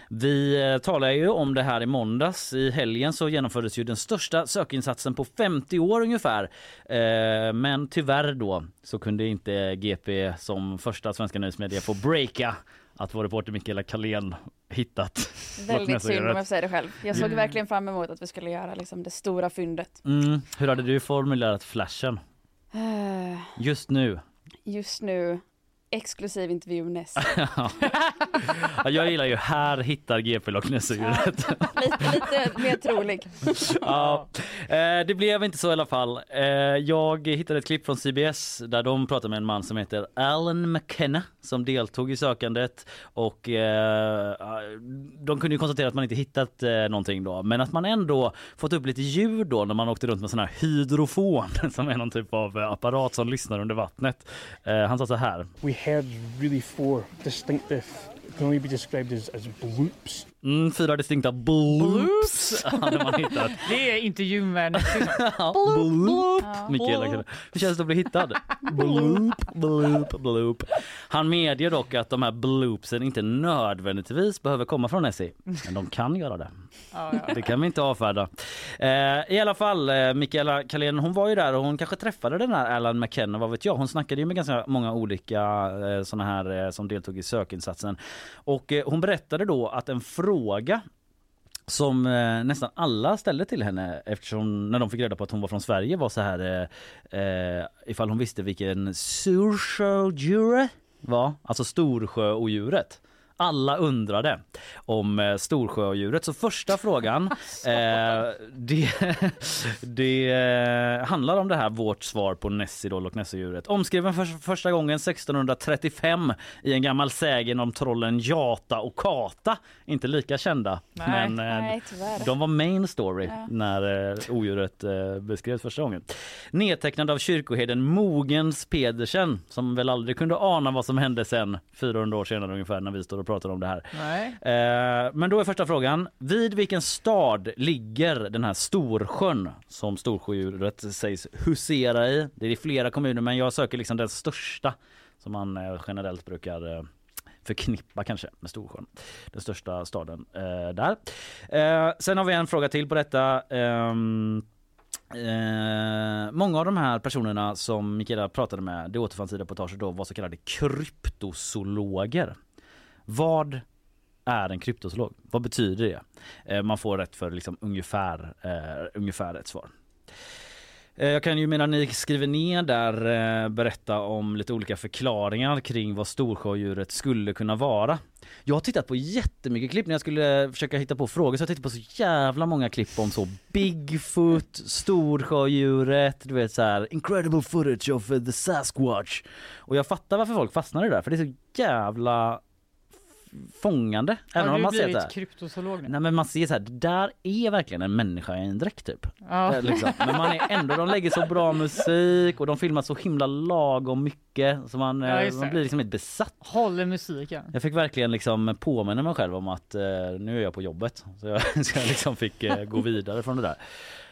Vi eh, talade ju om det här i måndags. I helgen så genomfördes ju den största sökinsatsen på 50 år ungefär. Eh, men tyvärr då så kunde inte GP som första svenska nyhetsmedia få breaka att vår reporter Mikaela Kalén hittat Väldigt synd om jag säger det själv. Jag såg Mm. verkligen fram emot att vi skulle göra liksom det stora fyndet. Mm. Hur hade du formulerat flashen Eh, just nu? Just nu, exklusiv intervju Ness. [LAUGHS] Ja, jag gillar ju här hittar GP Loch Ness-djuret. lite, lite mer trolig. [LAUGHS] Ja, eh, det blev inte så i alla fall. Eh, jag hittade ett klipp från CBS där de pratar med en man som heter Alan McKenna som deltog i sökandet och eh, de kunde ju konstatera att man inte hittat eh, någonting då men att man ändå fått upp lite ljud då när man åkte runt med sån här hydrofon [LAUGHS] som är någon typ av apparat som lyssnar under vattnet. Han sa så här. We heard really four distinctive, can only be described as, as bloops. Mm, fyra distinkta bloops [LAUGHS] hade man hittat. Det är intervjun. [LAUGHS] Bloop. Mikaela kunde- Hur känns det att bli hittad? [LAUGHS] Bloop, bloop, bloop. Han medger dock att de här bloopsen inte nödvändigtvis behöver komma från Nessie. Men de kan göra det. Det kan vi inte avfärda. Eh, I alla fall, eh, Mikaela Kalén, hon var ju där och hon kanske träffade den här Alan McKenna, vad vet jag. Hon snackade ju med ganska många olika eh, såna här eh, som deltog i sökinsatsen. Och eh, hon berättade då att en fråga som eh, nästan alla ställde till henne eftersom när de fick reda på att hon var från Sverige var så här eh, eh, ifall hon visste vilken sursjödjur var, alltså storsjöodjuret. Alla undrade om eh, storsjöodjuret. Så första [LAUGHS] frågan eh, det, [LAUGHS] det eh, handlar om det här vårt svar på Nessie då, Loch Ness-djuret. Omskriven för första gången 1635 i en gammal sägen om trollen Jata och Kata. Inte lika kända Nej. men eh, Nej, de var main story Ja. när eh, odjuret beskrevs första gången. Nedtecknad av kyrkoherden Mogens Pedersen som väl aldrig kunde ana vad som hände sen 400 år senare ungefär när vi står och pratar om det här. Eh, men då är första frågan, vid vilken stad ligger den här Storsjön som storsjödjuret sägs husera i? Det är i flera kommuner men jag söker liksom den största som man eh, generellt brukar eh, förknippa kanske med Storsjön. Den största staden eh, där. Eh, sen har vi en fråga till på detta. Ehm, Eh, många av de här personerna som Mikaela pratade med, det återfanns i reportaget då, var så kallade kryptozoologer. Vad är en kryptozoolog? Vad betyder det? Eh, man får rätt för liksom ungefär, eh, ungefär rätt svar. Eh, jag kan ju medan ni skriver ner där berätta om lite olika förklaringar kring vad storsjödjuret skulle kunna vara. Jag har tittat på jättemycket klipp när jag skulle försöka hitta på frågor så jag tittade på så jävla många klipp om så Bigfoot, storsjödjuret, du vet så här incredible footage of the Sasquatch. Och jag fattar varför folk fastnar i det där för det är så jävla fångande. Även Har om du man ser blivit det. kryptozoolog nu? Nej men man ser så här, där är verkligen en människa i en dräkt typ. Ja. Eh, Liksom. Men man är ändå, de lägger så bra musik och de filmar så himla lagom mycket så man, eh, Ja, just man blir liksom helt besatt. Håller musiken. Jag fick verkligen liksom påminna mig själv om att eh, nu är jag på jobbet. Så jag, [LAUGHS] så jag liksom fick eh, gå vidare från det där.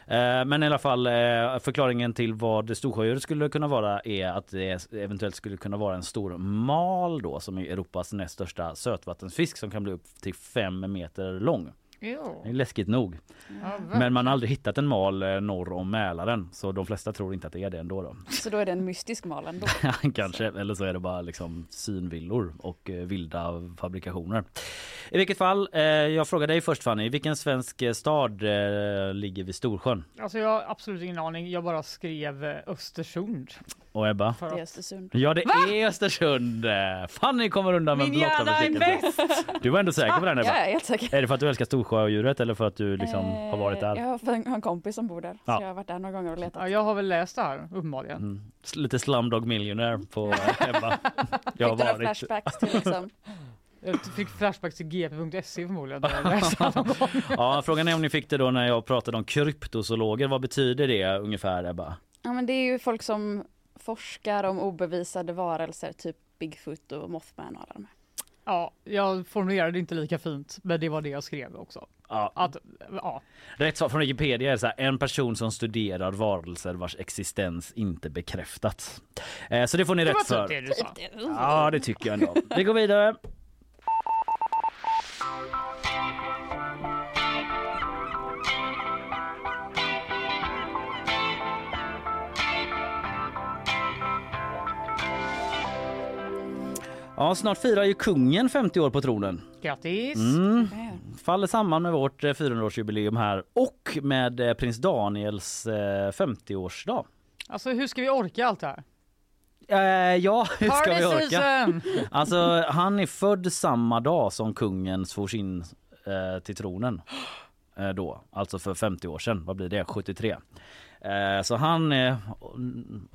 Eh, men i alla fall eh, förklaringen till vad storsjöodjuret skulle kunna vara är att det eventuellt skulle kunna vara en stor mal då som är Europas näst största sötvattensfisk som kan bli upp till fem meter lång. Jo. Det är läskigt nog. Ja, Men man har aldrig hittat en mal eh, norr om Mälaren så de flesta tror inte att det är det ändå. Då. Så då är det en mystisk mal ändå. [LAUGHS] Kanske, eller så är det bara liksom synvillor och eh, vilda fabrikationer. I vilket fall, eh, jag frågar dig först Fanny, vilken svensk eh, stad eh, ligger vid Storsjön? Alltså jag har absolut ingen aning. Jag bara skrev Östersund. Och Ebba? Det är Östersund. Ja det är Östersund! Eh, Fanny kommer undan med Min blotta hjärna är bäst! Du var ändå säker på den Ebba? Ja, jag är helt säker. Är det för att du älskar Storsjöodjuret eller för att du liksom har varit där? Eh, Jag har en kompis som bor där, Ja. så jag har varit där några gånger och letat. Ja, jag har väl läst det här uppenbarligen. Mm. Lite Slumdog Millionaire på eh, [LAUGHS] Ebba. Jag har Fick varit. flashbacks till liksom? [LAUGHS] Jag fick flashbacks till gp.se förmodligen. [LAUGHS] Ja, frågan är om ni fick det då när jag pratade om kryptozoologer. Vad betyder det ungefär Ebba? Ja men det är ju folk som forskar om obevisade varelser, typ Bigfoot och Mothman och alla de här. Ja, jag formulerade det inte lika fint, men det var det jag skrev också. Ja. Att, ja. Rätt svar från Wikipedia är så här, en person som studerar varelser vars existens inte bekräftats. Eh, så det får ni Det rätt var för. typ det du sa. Ja, det tycker jag ändå. Vi går vidare. Ja, snart firar ju kungen 50 år på tronen. Grattis! Mm. Faller samman med vårt eh, 400-årsjubileum här och med eh, prins Daniels eh, 50-årsdag. Alltså hur ska vi orka allt det här? Eh, ja, [LAUGHS] hur ska Party vi orka? season! [LAUGHS] Alltså, han är född samma dag som kungen svors in eh, till tronen. [GASPS] Eh, då, alltså för 50 år sedan. Vad blir det? 73. Eh, så han är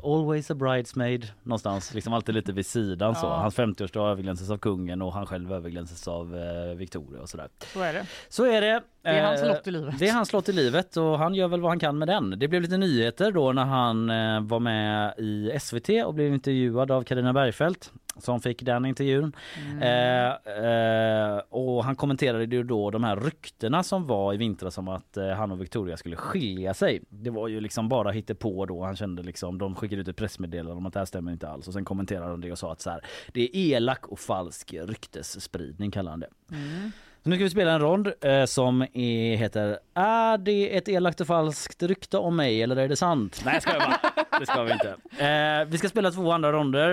always a bridesmaid någonstans, liksom alltid lite vid sidan så. Ja. Hans 50-årsdag överglänses av kungen och han själv överglänses av eh, Victoria och sådär. Så är det. Så är det. Det är hans Eh, lott i livet. Det är hans lott i livet och han gör väl vad han kan med den. Det blev lite nyheter då när han eh, var med i SVT och blev intervjuad av Karina Bergfeldt som fick den intervjun. Eh, eh, och han kommenterade ju då de här ryktena som var i vintras om att eh, han och Victoria skulle skilja sig. Det var ju liksom bara på då. Han kände liksom, de skickade ut ett pressmeddelande om att det här stämmer inte alls och sen kommenterade han det och sa att så här, det är elak och falsk ryktesspridning kallar han det. Mm. Så nu ska vi spela en rond eh, som är, heter Är det ett elakt och falskt rykte om mig eller är det sant? Nej ska jag bara. Det ska vi inte. Eh, vi ska spela två andra ronder.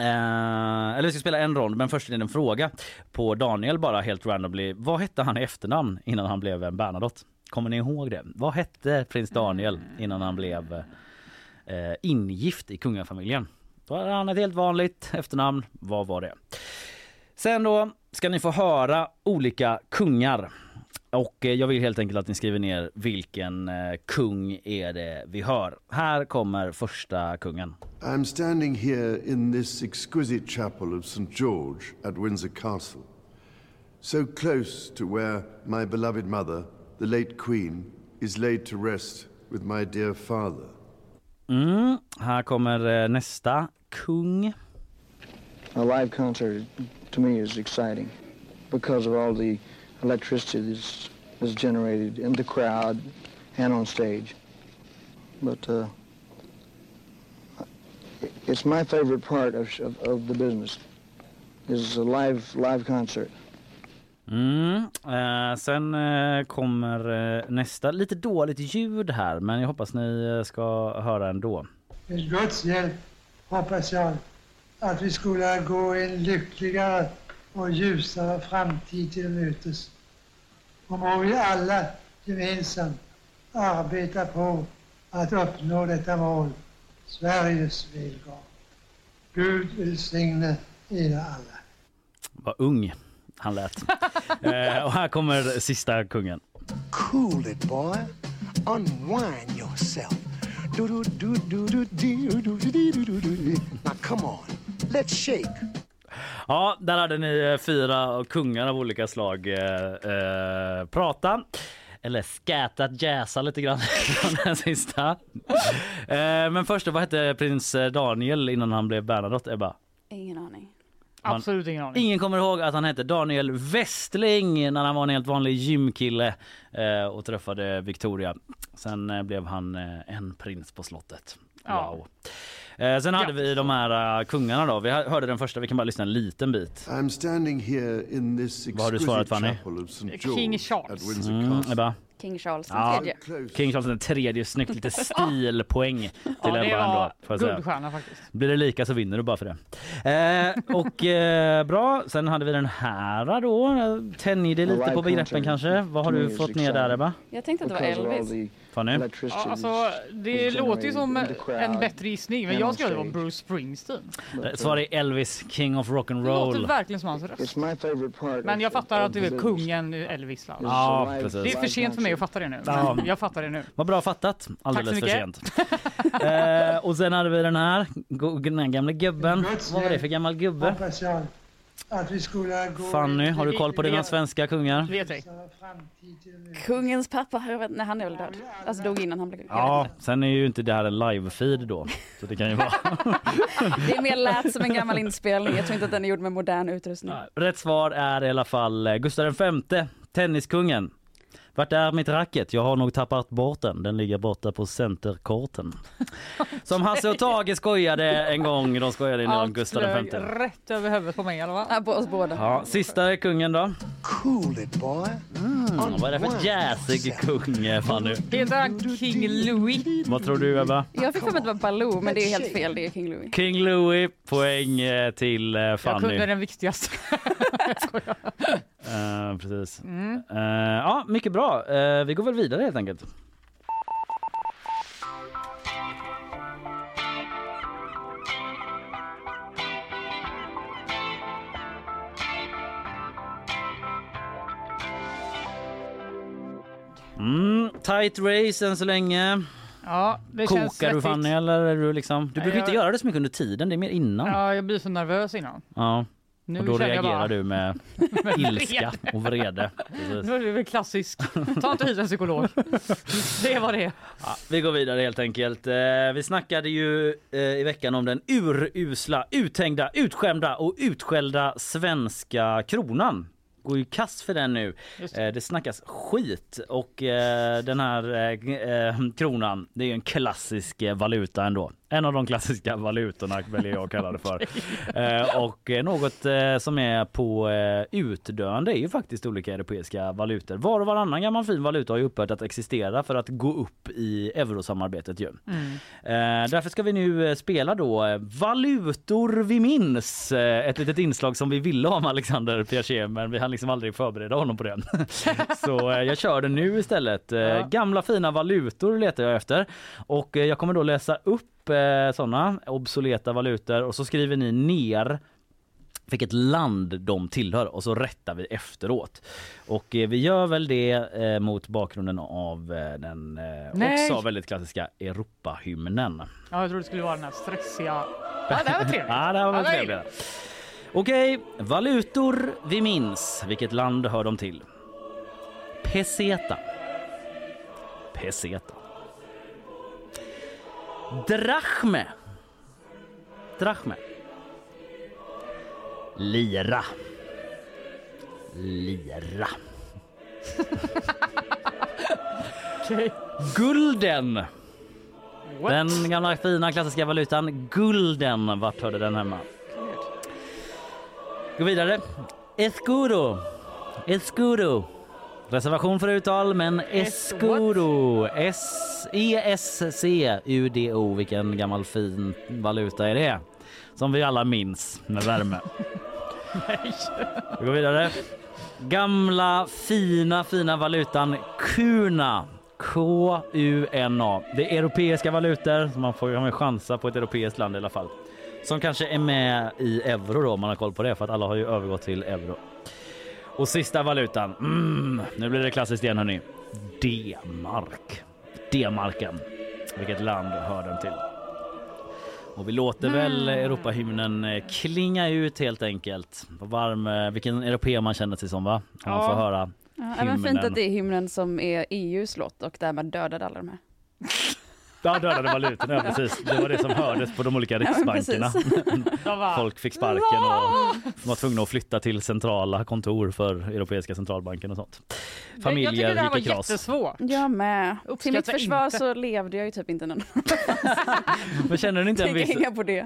Eh, eller vi ska spela en rond men först är det en fråga på Daniel bara helt randomly. Vad hette han i efternamn innan han blev en Bernadotte? Kommer ni ihåg det? Vad hette prins Daniel innan han blev eh, ingift i kungafamiljen? Då hade han ett helt vanligt efternamn. Vad var det? Sen då ska ni få höra olika kungar. Och eh, jag vill helt enkelt att ni skriver ner vilken eh, kung är det vi hör. Här kommer första kungen. I'm standing here in this exquisite chapel of St. George at Windsor Castle, so close to where my beloved mother, the late Queen, is laid to rest with my dear father. Mm, här kommer eh, nästa kung. A live concert to me is exciting because of all the electricity that's, that's generated in the crowd and on stage. But uh, it's my favorite part of, of, of the business is a live live concert. Mm. Eh, sen eh, kommer eh, nästa. Lite dåligt ljud här men jag hoppas ni eh, ska höra ändå. Med Guds hjälp hoppas jag att vi skulle gå en lyckligare och ljusare framtid till mötes. Och må vi alla gemensamt arbeta på att uppnå detta mål, Sveriges välgång. Gud välsigne er alla. Vad ung han lät. eh, och här kommer sista kungen. Cool it, boy. Unwind yourself. Do do do do do do do do do do do. Now come on, let's shake. Ja, där hade ni eh, fyra kungar av olika slag eh, eh, prata. Eller skätat jäsa lite grann [LAUGHS] från den sista. Eh, men först vad hette prins Daniel innan han blev Bernadotte, Ebba? Ingen aning. Man- Absolut ingen aning. Ingen kommer ihåg att han hette Daniel Westling när han var en helt vanlig gymkille eh, och träffade Victoria. Sen eh, blev han eh, en prins på slottet. Ja. Wow. Eh, sen hade vi de här eh, kungarna då. Vi hör- hörde den första, vi kan bara lyssna en liten bit. I'm standing here in this Vad har du svarat, Fanny? King Charles. Mm. Ebba? King Charles den Ja, tredje. King Charles den tredje, snyggt. Lite [LAUGHS] stilpoäng till Ja, det Ebba ändå. var Får jag säga. guldstjärna faktiskt. Blir det lika så vinner du bara för det. Eh, och eh, bra, sen hade vi den här då. Tänjer det lite på begreppen kanske. Vad har du fått ner där Ebba? Jag tänkte att det var Elvis. Fanny? Ja, alltså, det låter ju som en bättre gissning, men jag skrev att det var Bruce Springsteen. Rätt svar är Elvis, King of Det låter Rock'n'Roll. verkligen som hans röst. Men jag fattar att det the är kungen Elvis. va? Ja, precis. Det är för sent för mig att fatta det nu. Ja. Jag fattar det nu. Vad bra fattat. Alldeles för sent. [LAUGHS] eh, och sen hade vi den här, den här gamla gubben. Vad var det för gammal gubbe? Fanny, har du koll på dina svenska kungar? Vet ej. Kungens pappa, jag vet, nej han är väl död. Alltså dog innan han blev... vet Ja, sen är ju inte det här en live-feed då. Så det kan ju vara. [LAUGHS] Det är mer lät som en gammal inspelning. Jag tror inte att den är gjord med modern utrustning. Rätt svar är i alla fall eh, Gustav V, tenniskungen. Vart är mitt racket? Jag har nog tappat bort den. Den ligger borta på centerkorten. [LAUGHS] Som Hasse och Tage skojade en gång. De skojade om Allt Gustav V. rätt över huvudet på mig i alla fall. på oss båda. Ja, sista kungen då. Cool it, boy. Mm, vad är det för jazzig kung Fanny? Heter han King Louis? Vad tror du Ebba? Jag fick för mig att det var Baloo, men det är helt fel. Det är King Louis. King Louis, poäng eh, till eh, Jag kunde Fanny. den viktigaste. [LAUGHS] Eh, precis. Mm. Eh, ja, mycket bra. Eh, vi går väl vidare helt enkelt. Mm, tight race än så länge. Ja, det känns Kokar du svettigt. Fanny eller är du liksom? Du brukar jag- inte göra det så mycket under tiden, det är mer innan. Ja. Ja, jag blir så nervös innan. Nu Och då reagerar bara- du med [LAUGHS] ilska och vrede. Precis. Nu är det väl klassiskt. Ta inte hit en psykolog. [LAUGHS] Det vad det. Ja, vi går vidare helt enkelt. Eh, vi snackade ju eh, i veckan om den urusla, uthängda, utskämda och utskällda svenska kronan. Går ju kass för den nu. Just Eh, det snackas skit och eh, den här eh, kronan, det är ju en klassisk valuta ändå. En av de klassiska valutorna väljer jag att kalla det för. [LAUGHS] Eh, och något som är på utdöende är ju faktiskt olika europeiska valutor. Var och varannan gammal fin valuta har ju upphört att existera för att gå upp i eurosamarbetet ju. Mm. Därför ska vi nu spela då Valutor vi minns. Ett litet inslag som vi ville ha med Alexander Piaget men vi hann liksom aldrig förbereda honom på det. [LAUGHS] Så eh, jag kör det nu istället. Eh, Gamla fina valutor letar jag efter och eh, jag kommer då läsa upp eh, sådana obsoleta valutor och så skriver ni ner vilket land de tillhör och så rättar vi efteråt. Och eh, vi gör väl det eh, mot bakgrunden av eh, den också väldigt klassiska Europahymnen. Ja, jag trodde det skulle vara den här stressiga... [LAUGHS] Ja, det här var trevligt. Ja, det här var Ja, trevligt. Okej, valutor vi minns. Vilket land hör de till? Peseta. Peseta. Drachme. Drachme. Lira. Lira. [LAUGHS] Okej. Gulden. Den gamla fina klassiska valutan gulden. Vart hörde den hemma? Gå vidare. Escudo. Escudo. Reservation för uttal, men Escudo. E S C U D O. Vilken gammal fin valuta är det? Som vi alla minns med värme. Nej. Vi går vidare. Gamla fina fina valutan kuna. K-U-N-A. Det är europeiska valutor, så man får ju chansa på ett europeiskt land i alla fall. Som kanske är med i euro då om man har koll på det för att alla har ju övergått till euro. Och sista valutan. Mm, nu blir det klassiskt igen hörni. D-mark. D-marken. Vilket land hör den till? Och vi låter väl Europahymnen eh, klinga ut helt enkelt. Varm, eh, vilken europé man känner sig som va? Om man får höra Ja, även fint att det är hymnen som är EUs låt och därmed dödade alla de här. Ja, dödade valutorna, ja, precis. Det var det som hördes på de olika Ja, riksbankerna. [LAUGHS] bara, Folk fick sparken och var tvungna att flytta till centrala kontor för Europeiska centralbanken och sånt. jag Familjer tycker det här var gick i kras. jättesvårt. Jag med. Till mitt försvar inte. så levde jag ju typ inte någon. [LAUGHS] Men känner ni inte en viss,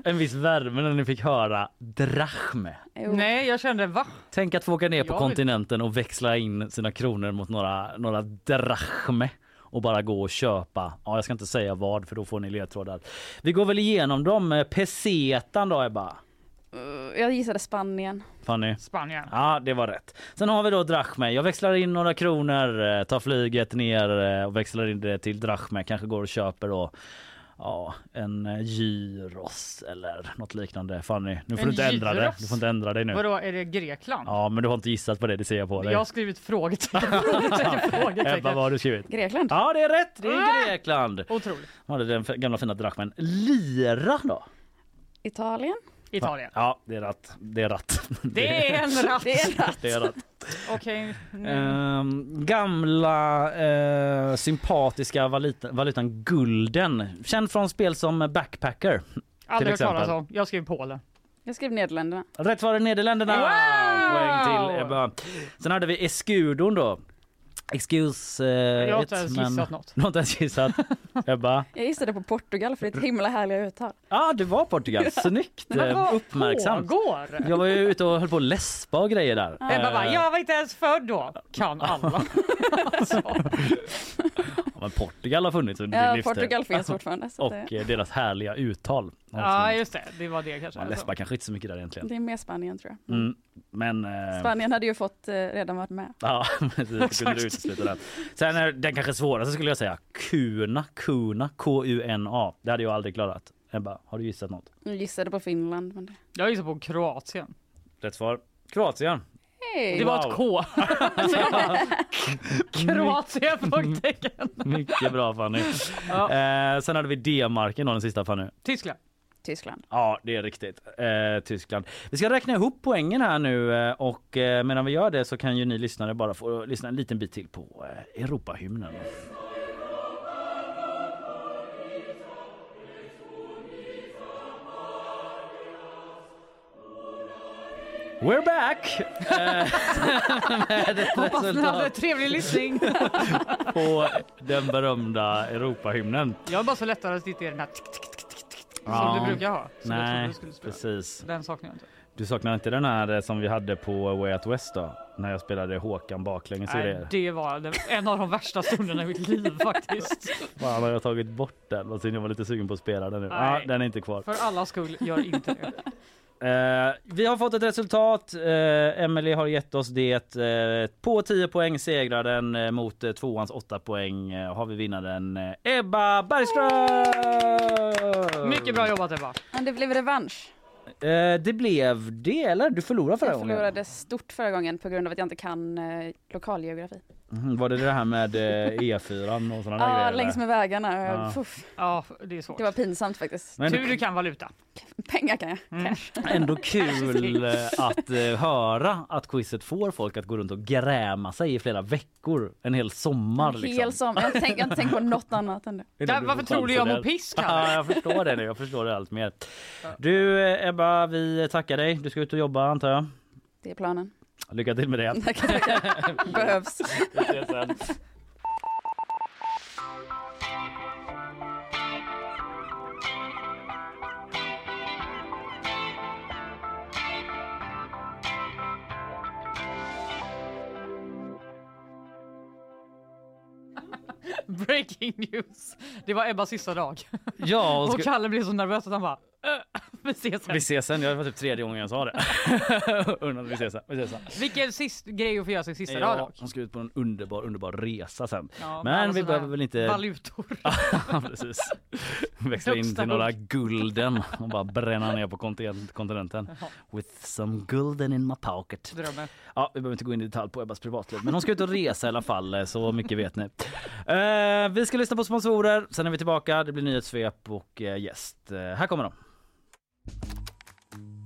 en viss värme när ni fick höra drachme? Jo. Nej, jag kände va? Tänk att få åka ner på Jag kontinenten och växla in sina kronor mot några, några drachme och bara gå och köpa. Ja, jag ska inte säga vad för då får ni ledtrådar. Vi går väl igenom dem. Eh, Pesetan då Ebba? Uh, Jag gissade Spanien. Fanny? Spanien. Ja, det var rätt. Sen har vi då drachme. Jag växlar in några kronor, eh, tar flyget ner eh, och växlar in det till drachme. Kanske går och köper då ja, en eh, gyros eller något liknande. Fanny, nu får En du inte ändra det. gyros? Du får inte ändra dig nu. Vadå, är det Grekland? Ja, men du har inte gissat på det, det ser jag på dig. Jag har skrivit frågetecken, frågetecken, [LAUGHS] Ebba, frågetecken. vad har du skrivit? Grekland. Ja, det är rätt. Det är Grekland. Otroligt. Ja, det är den gamla fina drachmen. Lira då? Italien. Italien. Ja, det är ratt. Det är ratt. [LAUGHS] Det är en ratt. Det är en ratt. Det är ratt. Okej. Ehm, gamla eh, sympatiska valuta, valutan gulden. Känd från spel som Backpacker. Aldrig hört exempel. talas om. Jag skrev Polen. Jag skrev Nederländerna. Rätt var det Nederländerna. Wow! Poäng till Ebba. Sen hade vi Eskudon då. Excuse eh, Jag har it, inte ens men- gissat något. [LAUGHS] Du har inte ens gissat. [LAUGHS] Ebba? Jag gissade på Portugal för det är ett himla härliga uttal. Ja, det var Portugal. [LAUGHS] Snyggt. Eh, Uppmärksamt. pågår? Jag var ju ute och höll på att läspa och grejer där. Ebba bara, Eh, jag var inte ens född då. Kan alla. Men Portugal har funnits under Ja, din livstid. Portugal finns fortfarande, så Och det- eh, deras härliga uttal. Ja just det, det var det kanske. Man läspar kanske inte så mycket där egentligen. Det är mer Spanien tror jag. Mm. Men... eh, Spanien hade ju fått eh, redan varit med. Ja, [LAUGHS] precis. Kunde du utesluta den. Sen är den kanske svåraste skulle jag säga. Kuna, Kuna, K-U-N-A. Det hade jag aldrig klarat. Ebba, har du gissat något? Jag gissade på Finland. Men det... Jag gissar på Kroatien. Rätt svar. Kroatien. Hey. Det var Wow. ett K. [LAUGHS] Kroatien? Frågetecken. Mycket bra Fanny. Ja. Eh, sen hade vi D-marken då, den sista Fanny. Tyskland. Tyskland. Ja, det är riktigt. Eh, Tyskland. Vi ska räkna ihop poängen här nu eh, och eh, medan vi gör det så kan ju ni lyssnare bara få lyssna en liten bit till på eh, Europahymnen. We're back! Eh, [LAUGHS] med ett Hoppas ni hade trevlig lyssning. [LAUGHS] på den berömda Europahymnen. Jag har bara så lättare att sitta i den här tick, tick, tick, tick, tick, som Ja. du brukar ha. Som Nej, du skulle spela. precis. Den saknar jag inte. Du saknar inte den här eh, som vi hade på Way Out West då? När jag spelade Håkan baklänges i Nej, det. det var en av de värsta stunderna i mitt liv [LAUGHS] faktiskt. Fan har jag tagit bort den och sen jag var lite sugen på att spela den nu. Nej. den är inte kvar. För alla skull, gör inte det. Eh, vi har fått ett resultat. Uh, Emily har gett oss det. Eh, på 10 poäng segrar den eh, mot uh, tvåans 8 poäng eh, har vi vinnaren eh, Ebba Bergström! Mycket bra jobbat Ebba. Men det blev revansch. Det blev det eller? Du förlorade förra Jag gången. förlorade stort förra gången på grund av att jag inte kan lokalgeografi. Mhm, Var det det här med eh, E4 och sådana Ja, grejer? längs med vägarna. Ja. Puff. Ja, det är svårt. Det var pinsamt faktiskt. Men- Tur du kan valuta. Pengar kan jag. Mm. Cash. Ändå [LAUGHS] kul eh, att eh, höra att quizet får folk att gå runt och gräma sig i flera veckor. En hel sommar. Liksom. Hel som. Jag har inte tänkt på [LAUGHS] något annat än det. Ja, varför tror du jag mår pisk [LAUGHS] Ja, här? jag förstår det nu. Jag förstår det allt mer. Du eh, Ebba, vi tackar dig. Du ska ut och jobba antar jag. Det är planen. Lycka till med det. [LAUGHS] Tackar, tackar. Behövs. Vi ses sen. Breaking news. Det var Ebbas sista dag. Ja, och och ska- Kalle blev så nervös att han bara "Äh, vi ses sen. Vi ses sen. Det var typ tredje gången jag sa det. [LAUGHS] Undrar vi ses sen. Vi ses sen. Vilken sist grej att få göra sin sista Ja, dag dock. hon ska ut på en underbar, underbar resa sen. Ja, Men vi behöver väl inte... Valutor. [LAUGHS] Ja, precis. Växla in till några gulden och bara bränna ner på kontinent- kontinenten. With some gulden in my pocket. Drömmen. Ja, vi behöver inte gå in i detalj på Ebbas privatliv, men hon ska ut och resa i alla fall, så mycket vet ni. Eh, vi ska lyssna på sponsorer, sen är vi tillbaka. Det blir nyhetssvep och eh, gäst. Eh, här kommer de.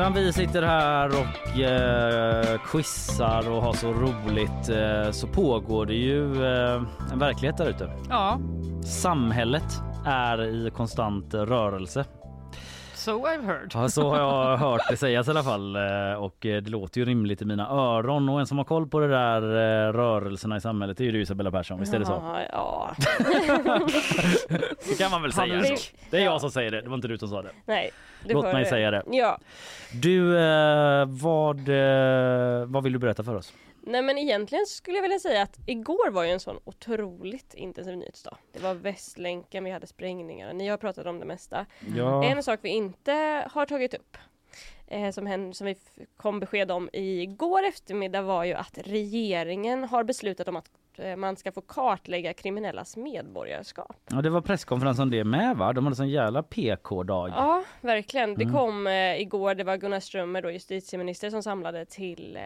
Medan vi sitter här och eh, quizar och har så roligt eh, så pågår det ju eh, en verklighet där ute. Ja, Samhället är i konstant rörelse. so I've heard. Ja, så har jag [LAUGHS] hört det sägas i alla fall eh, och eh, det låter ju rimligt i mina öron och en som har koll på det där eh, rörelserna i samhället är ju du Isabella Persson, visst är det så? Ja, ja. [LAUGHS] Det kan man väl säga. Så. Det är jag som säger det, det var inte du som sa det. Nej, Det Låt mig säga det. Ja. Du, eh, vad, eh, vad vill du berätta för oss? Nej men egentligen skulle jag vilja säga att igår var ju en sån otroligt intensiv nyhetsdag. Det var Västlänken, vi hade sprängningar, ni har pratat om det mesta. Ja. En sak vi inte har tagit upp eh, som, hän- som vi kom besked om igår eftermiddag var ju att regeringen har beslutat om att man ska få kartlägga kriminellas medborgarskap. Ja, det var presskonferens om det med va? De hade sån jävla PK-dag. Ja, verkligen. Det Mm. kom eh, igår, det var Gunnar Strömmer, då, justitieminister, som samlade till eh,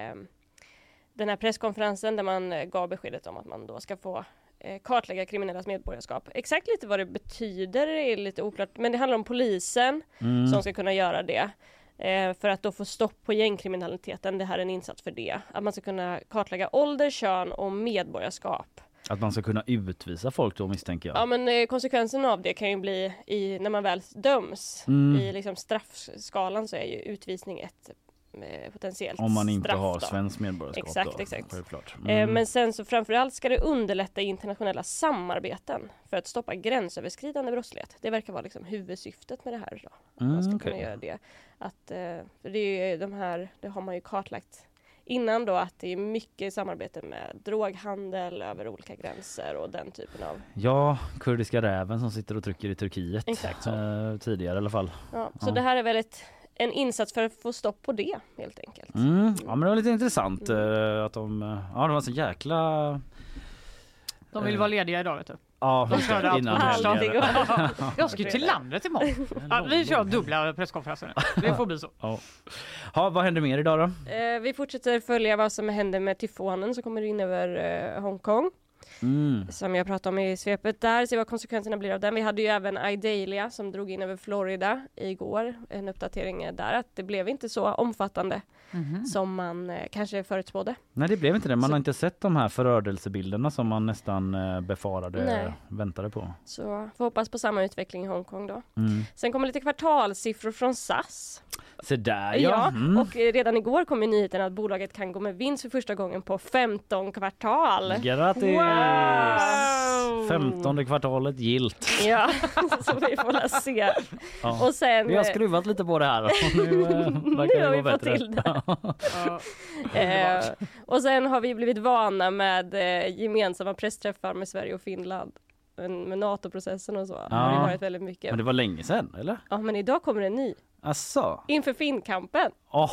den här presskonferensen där man eh, gav beskedet om att man då ska få eh, kartlägga kriminellas medborgarskap. Exakt lite vad det betyder är lite oklart, men det handlar om polisen Mm. som ska kunna göra det. Eh, för att då få stopp på gängkriminaliteten, det här är en insats för det. Att man ska kunna kartlägga ålder, kön och medborgarskap. Att man ska kunna utvisa folk då misstänker jag. Ja men eh, konsekvensen av det kan ju bli i, när man väl döms Mm. i liksom straffskalan så är ju utvisning ett potentiellt Om man inte straff har svenskt medborgarskap Exakt, då, exakt. självklart. Eh, Mm. Men sen så framförallt ska det underlätta internationella samarbeten för att stoppa gränsöverskridande brottslighet. Det verkar vara liksom huvudsyftet med det här. Då. Mm, man ska okej. kunna göra det. Att, eh, för det, är ju de här, det har man ju kartlagt innan då att det är mycket samarbete med droghandel över olika gränser och den typen av Ja, kurdiska räven som sitter och trycker i Turkiet. Exakt så. Eh, tidigare i alla fall. Ja, så det här är väl ett, en insats för att få stopp på det helt enkelt. Mm. Ja men det var lite intressant eh, att de, ja de var så jäkla... De vill Eh. vara lediga idag vet du. Ja, De det, körde allt innan helgen. [LAUGHS] Jag ska ju till landet imorgon. Ja, vi kör dubbla presskonferenser. Det får bli så. Ja. Ja, vad händer mer idag då? Eh, vi fortsätter följa vad som händer med tyfonen som kommer in över eh, Hongkong. Mm. Som jag pratade om i svepet där, se vad konsekvenserna blir av den. Vi hade ju även Idalia som drog in över Florida igår. En uppdatering där att det blev inte så omfattande Mhm. som man eh, kanske förutspådde. Nej det blev inte det. Man Så- har inte sett de här förödelsebilderna som man nästan eh, befarade, Nej. väntade på. Så får hoppas på samma utveckling i Hongkong då. Mm. Sen kommer lite kvartalssiffror från SAS. Så där ja. Ja, Mm. och eh, redan igår kom ju nyheten att bolaget kan gå med vinst för första gången på 15 kvartal. Grattis! Wow! 15 kvartalet gilt. Ja, [LAUGHS] så vi får väl se. Ja. Och sen, Vi har eh, skruvat lite på det här och nu eh, verkar det [LAUGHS] vi gå fått bättre. till [LAUGHS] Eh, och sen har vi blivit vana med eh, gemensamma pressträffar med Sverige och Finland. Men med NATO-processen och så har det Ja. varit väldigt mycket. Men det var länge sedan eller? Ja men idag kommer en ny. Asså? Inför Finnkampen. Jaha!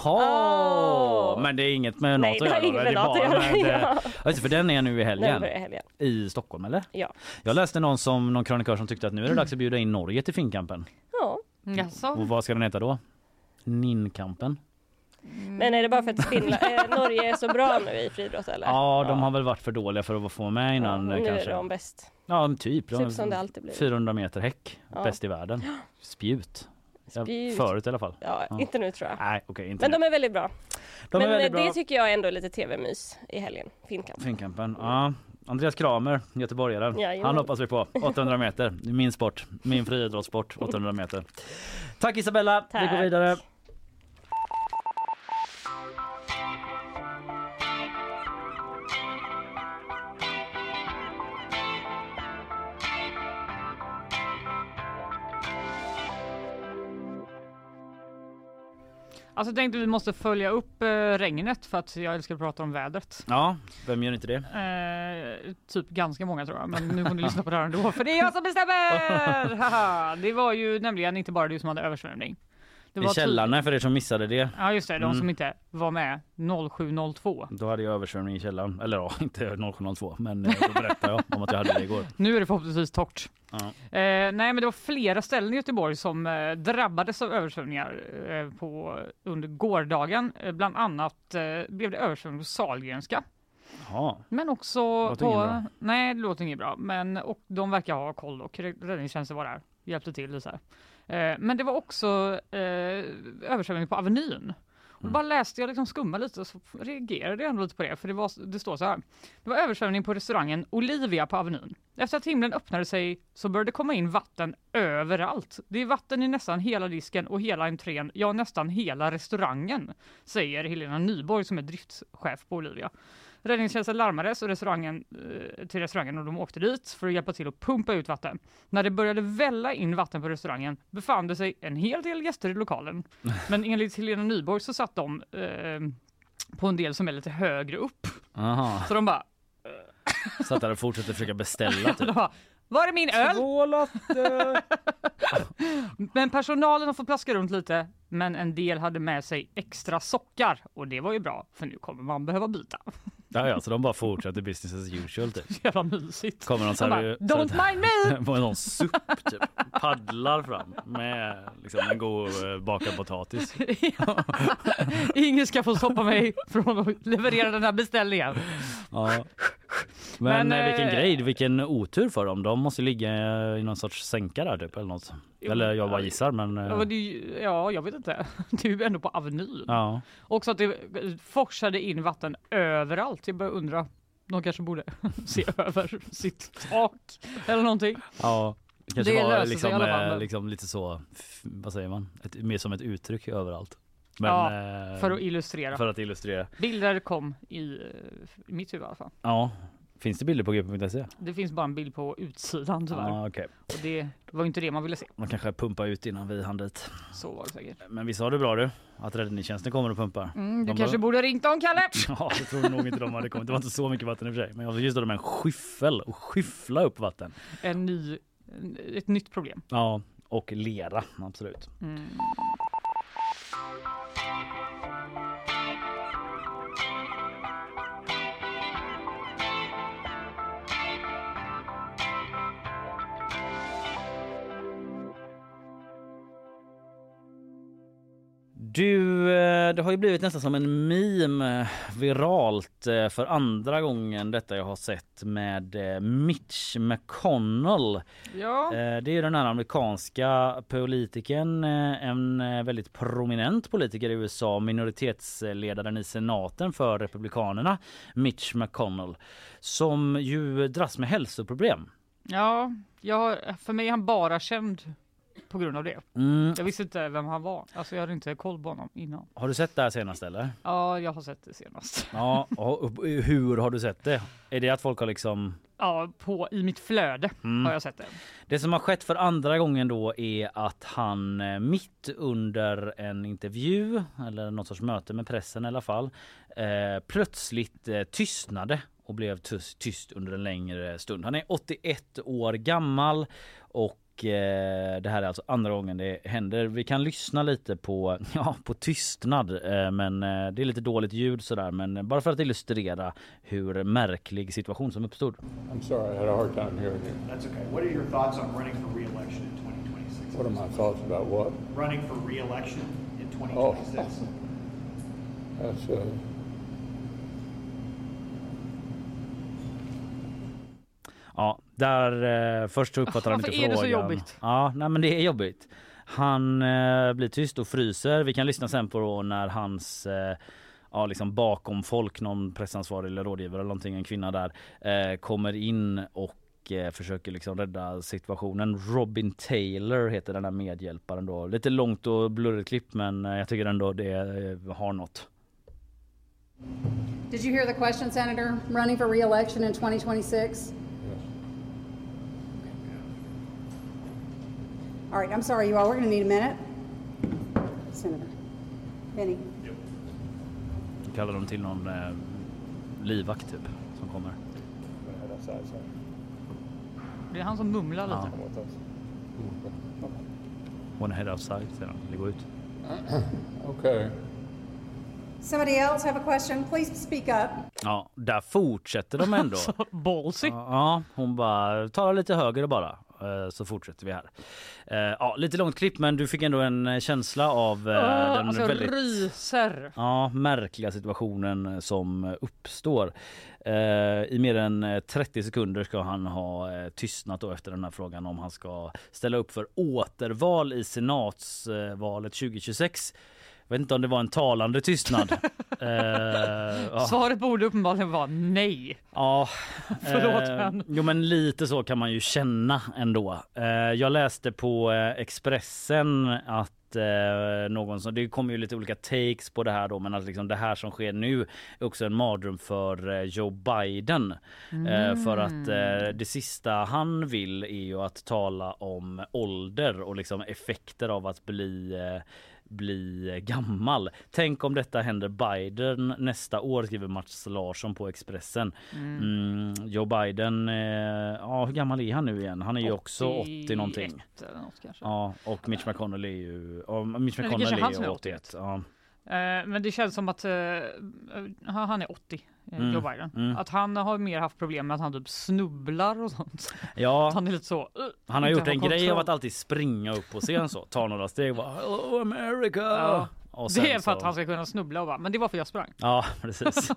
Åh! Men det är inget med Nej, NATO det har att göra, inget det är med NATO att göra, eh, [LAUGHS] det, för den är nu i helgen. börjar i helgen. I Stockholm eller? Ja. Jag läste någon som någon krönikör som tyckte att nu är det dags att bjuda in Norge till Finnkampen. Ja. Jaså? Och vad ska den heta då? Ninkampen? Men är det bara för att Finland, [LAUGHS] eh, Norge är så bra nu i friidrott eller? Ja, de har väl varit för dåliga för att få med innan Ja, och nu kanske. är de bäst. Ja, typ. De- Typ som det alltid blir. 400 meter häck, Ja. bäst i världen. Spjut. Ja, Spjut. förut i alla fall. Ja, inte nu tror jag. Nej, okej, inte Men nu. de är väldigt bra. De är Men väldigt eh, det bra. tycker jag ändå är lite tv-mys i helgen. Finnkamp. Finnkampen. Ja. Andreas Kramer, göteborgare. Jajamän. Han hoppas vi på. 800 meter. Är Min sport. Min friidrottssport. 800 meter. Tack Isabella. Vi går Tack. vidare. Alltså jag tänkte vi måste följa upp eh, regnet för att jag älskar att prata om vädret. Ja, vem gör inte det? Eh, typ ganska många tror jag, men nu får ni lyssna på det här ändå för det är jag som bestämmer! [LAUGHS] Haha, det var ju nämligen inte bara du som hade översvämning. Det I var typ- källaren för er som missade det. Ja just det, de Mm. som inte var med 0702. Då hade jag översvämning i källaren. Eller ja, [LAUGHS] inte 0702 men eh, då berättade jag om att jag hade det igår. [LAUGHS] Nu är det förhoppningsvis torrt. Ja. Eh, nej men det var flera ställen i Göteborg som eh, drabbades av översvämningar eh, på, under gårdagen. Eh, bland annat blev det översvämning på Sahlgrenska. Jaha. Men också på... bra. Nej, det låter inget bra. Men och de verkar ha koll och räddningstjänsten var där. Hjälpte till så här. Eh, men det var också eh, översvämning på Avenyn. Och Mm. bara läste jag liksom skumma lite och så reagerade jag ändå lite på det. För det, var, det står så här. Det var översvämning på restaurangen Olivia på Avenyn. Efter att himlen öppnade sig så började det komma in vatten överallt. Det är vatten i nästan hela disken och hela entrén, ja nästan hela restaurangen, säger Helena Nyborg som är driftschef på Olivia. Räddningstjänsten larmades och restaurangen, eh, till restaurangen och de åkte dit för att hjälpa till att pumpa ut vatten. När det började välla in vatten på restaurangen befann det sig en hel del gäster i lokalen. [LAUGHS] Men enligt Helena Nyborg så satt de eh, på en del som är lite högre upp. Aha. Så de bara, Så att han fortsätter försöka beställa [LAUGHS] typ. var är min öl? [LAUGHS] Men personalen har fått plaska runt lite, men en del hade med sig extra sockar och det var ju bra för nu kommer man behöva byta. Ja, ja, så de bara fortsätter business as usual typ. [LAUGHS] Jävla mysigt. Kommer någon så De här, bara, Don't mind me! [LAUGHS] Någon supp typ. Paddlar fram med liksom en god eh, bakad potatis. [LAUGHS] Ingen ska få stoppa mig från att leverera den här beställningen. Ja. Men, Men, eh, vilken eh, grej, vilken otur för dem. De måste ligga i någon sorts sänka där typ eller något. Eller jag bara gissar men. eh, Ja, men det, ja, jag vet inte. [LAUGHS] Det är ju ändå på Avenyn. Ja. Också att det forsade in vatten överallt. Jag börjar undra. De kanske borde [LAUGHS] se över sitt tak eller någonting. Ja. Kanske Det var liksom, eh, liksom lite så, vad säger man? Ett, mer som ett uttryck överallt. Ja, eh, för att illustrera. För att illustrera. Bilder kom i, i mitt huvud i alla fall. Ja. Finns det bilder på gp.se? Det finns bara en bild på utsidan tyvärr. Ja, okej. Och det var inte det man ville se. Man kanske pumpar ut innan vi hann dit. Så var det säkert. Men visst har du bra du? Att räddningstjänsten kommer och pumpar? Mm, du De kanske bara- borde ringt dem Kalle! [LAUGHS] Ja, det tror nog inte de hade kommit. Det var inte så mycket vatten i och för sig. Men jag just då med en skyffel och skyffla upp vatten. En ny, ett nytt problem. Ja, och lera, absolut. Mm. Du, eh, det har ju blivit nästan som en meme eh, viralt eh, för andra gången detta jag har sett med Mitch McConnell. Ja. Det är den här amerikanska politikern, en väldigt prominent politiker i USA, minoritetsledaren i senaten för Republikanerna, Mitch McConnell, som ju dras med hälsoproblem. Ja, jag, för mig är han bara känd på grund av det. Mm. Jag visste inte vem han var. Alltså jag hade inte koll på honom innan. Har du sett det här senast eller? Ja, jag har sett det senast. [LAUGHS] Ja, och hur har du sett det? Är det att folk har liksom Ja, på, i mitt flöde Mm. har jag sett det. Det som har skett för andra gången då är att han eh, mitt under en intervju eller något sorts möte med pressen i alla fall eh, plötsligt eh, tystnade och blev tyst, tyst under en längre stund. Han är 81 år gammal och det här är alltså andra gången det händer. Vi kan lyssna lite på, [LAUGHS] ja, på tystnad eh, men eh, det är lite dåligt ljud sådär men bara för att illustrera hur märklig situation som uppstod. I'm sorry, I had a hard time hearing you. That's okay. What are your thoughts on running for re-election in 2026? What are my thoughts about what? Running for re-election in Oh. 2026. That's, uh, Ja, där eh, först så uppfattar han Varför inte är det frågan. så jobbigt? Ja, nej men det är jobbigt. Han eh, blir tyst och fryser. Vi kan lyssna sen på då när hans eh, ja, liksom bakom folk, någon pressansvarig eller rådgivare eller någonting, en kvinna där, eh, kommer in och eh, försöker liksom rädda situationen. Robin Taylor heter den här medhjälparen då. Lite långt och blurrigt klipp men eh, jag tycker ändå det eh, har något. Did you hear the question, Senator? Running for re-election in 2026? All right, I'm sorry, you all. We're going to need a minute. Senator. Benny. Kallar de till någon eh, livvakt typ som kommer. Det är han som mumlar lite. Wanna head outside säger han. Det går ut. okay. Somebody else have a question? Please speak up. Ja, där fortsätter de ändå. [LAUGHS] Ballsy. Ja, hon bara talar lite högre bara. Eh, Så fortsätter vi här. Eh, Ja, lite långt klipp men du fick ändå en känsla av Ah, den alltså väldigt ryser. ja, märkliga situationen som uppstår. I mer än eh, 30 sekunder ska han ha tystnat efter den här frågan om han ska ställa upp för återval i senatsvalet 2026. Jag vet inte om det var en talande tystnad. [LAUGHS] Eh, ja. Svaret borde uppenbarligen vara nej. Ja, [LAUGHS] Förlåt, eh, men- Jo men lite så kan man ju känna ändå. Eh, jag läste på eh, Expressen att eh, någon som, det kommer ju lite olika takes på det här då men att liksom det här som sker nu är också en mardröm för eh, Joe Biden. Eh, för att eh, det sista han vill är ju att tala om ålder och liksom effekter av att bli bli gammal. Tänk om detta händer Biden nästa år skriver Mats Larsson på Expressen. Mm. Joe Biden, eh, ja hur gammal är han nu igen? Han är ju också 80 någonting. eller något kanske. Ja och Mitch McConnell är ju, ja, Mitch McConnell är är 81. Ja. Eh, Men det känns som att eh, eh, han är 80, eh, Mm, Joe Biden. mm. Att han har mer haft problem med att han typ snubblar och sånt. Ja. [LAUGHS] Han är lite så. eh, Han har gjort en grej kontroll. av att alltid springa upp på scen så, ta några steg och bara Hello America! Ja. Det är för att så- han ska kunna snubbla och bara, men det var för jag sprang. Ja [LAUGHS] precis.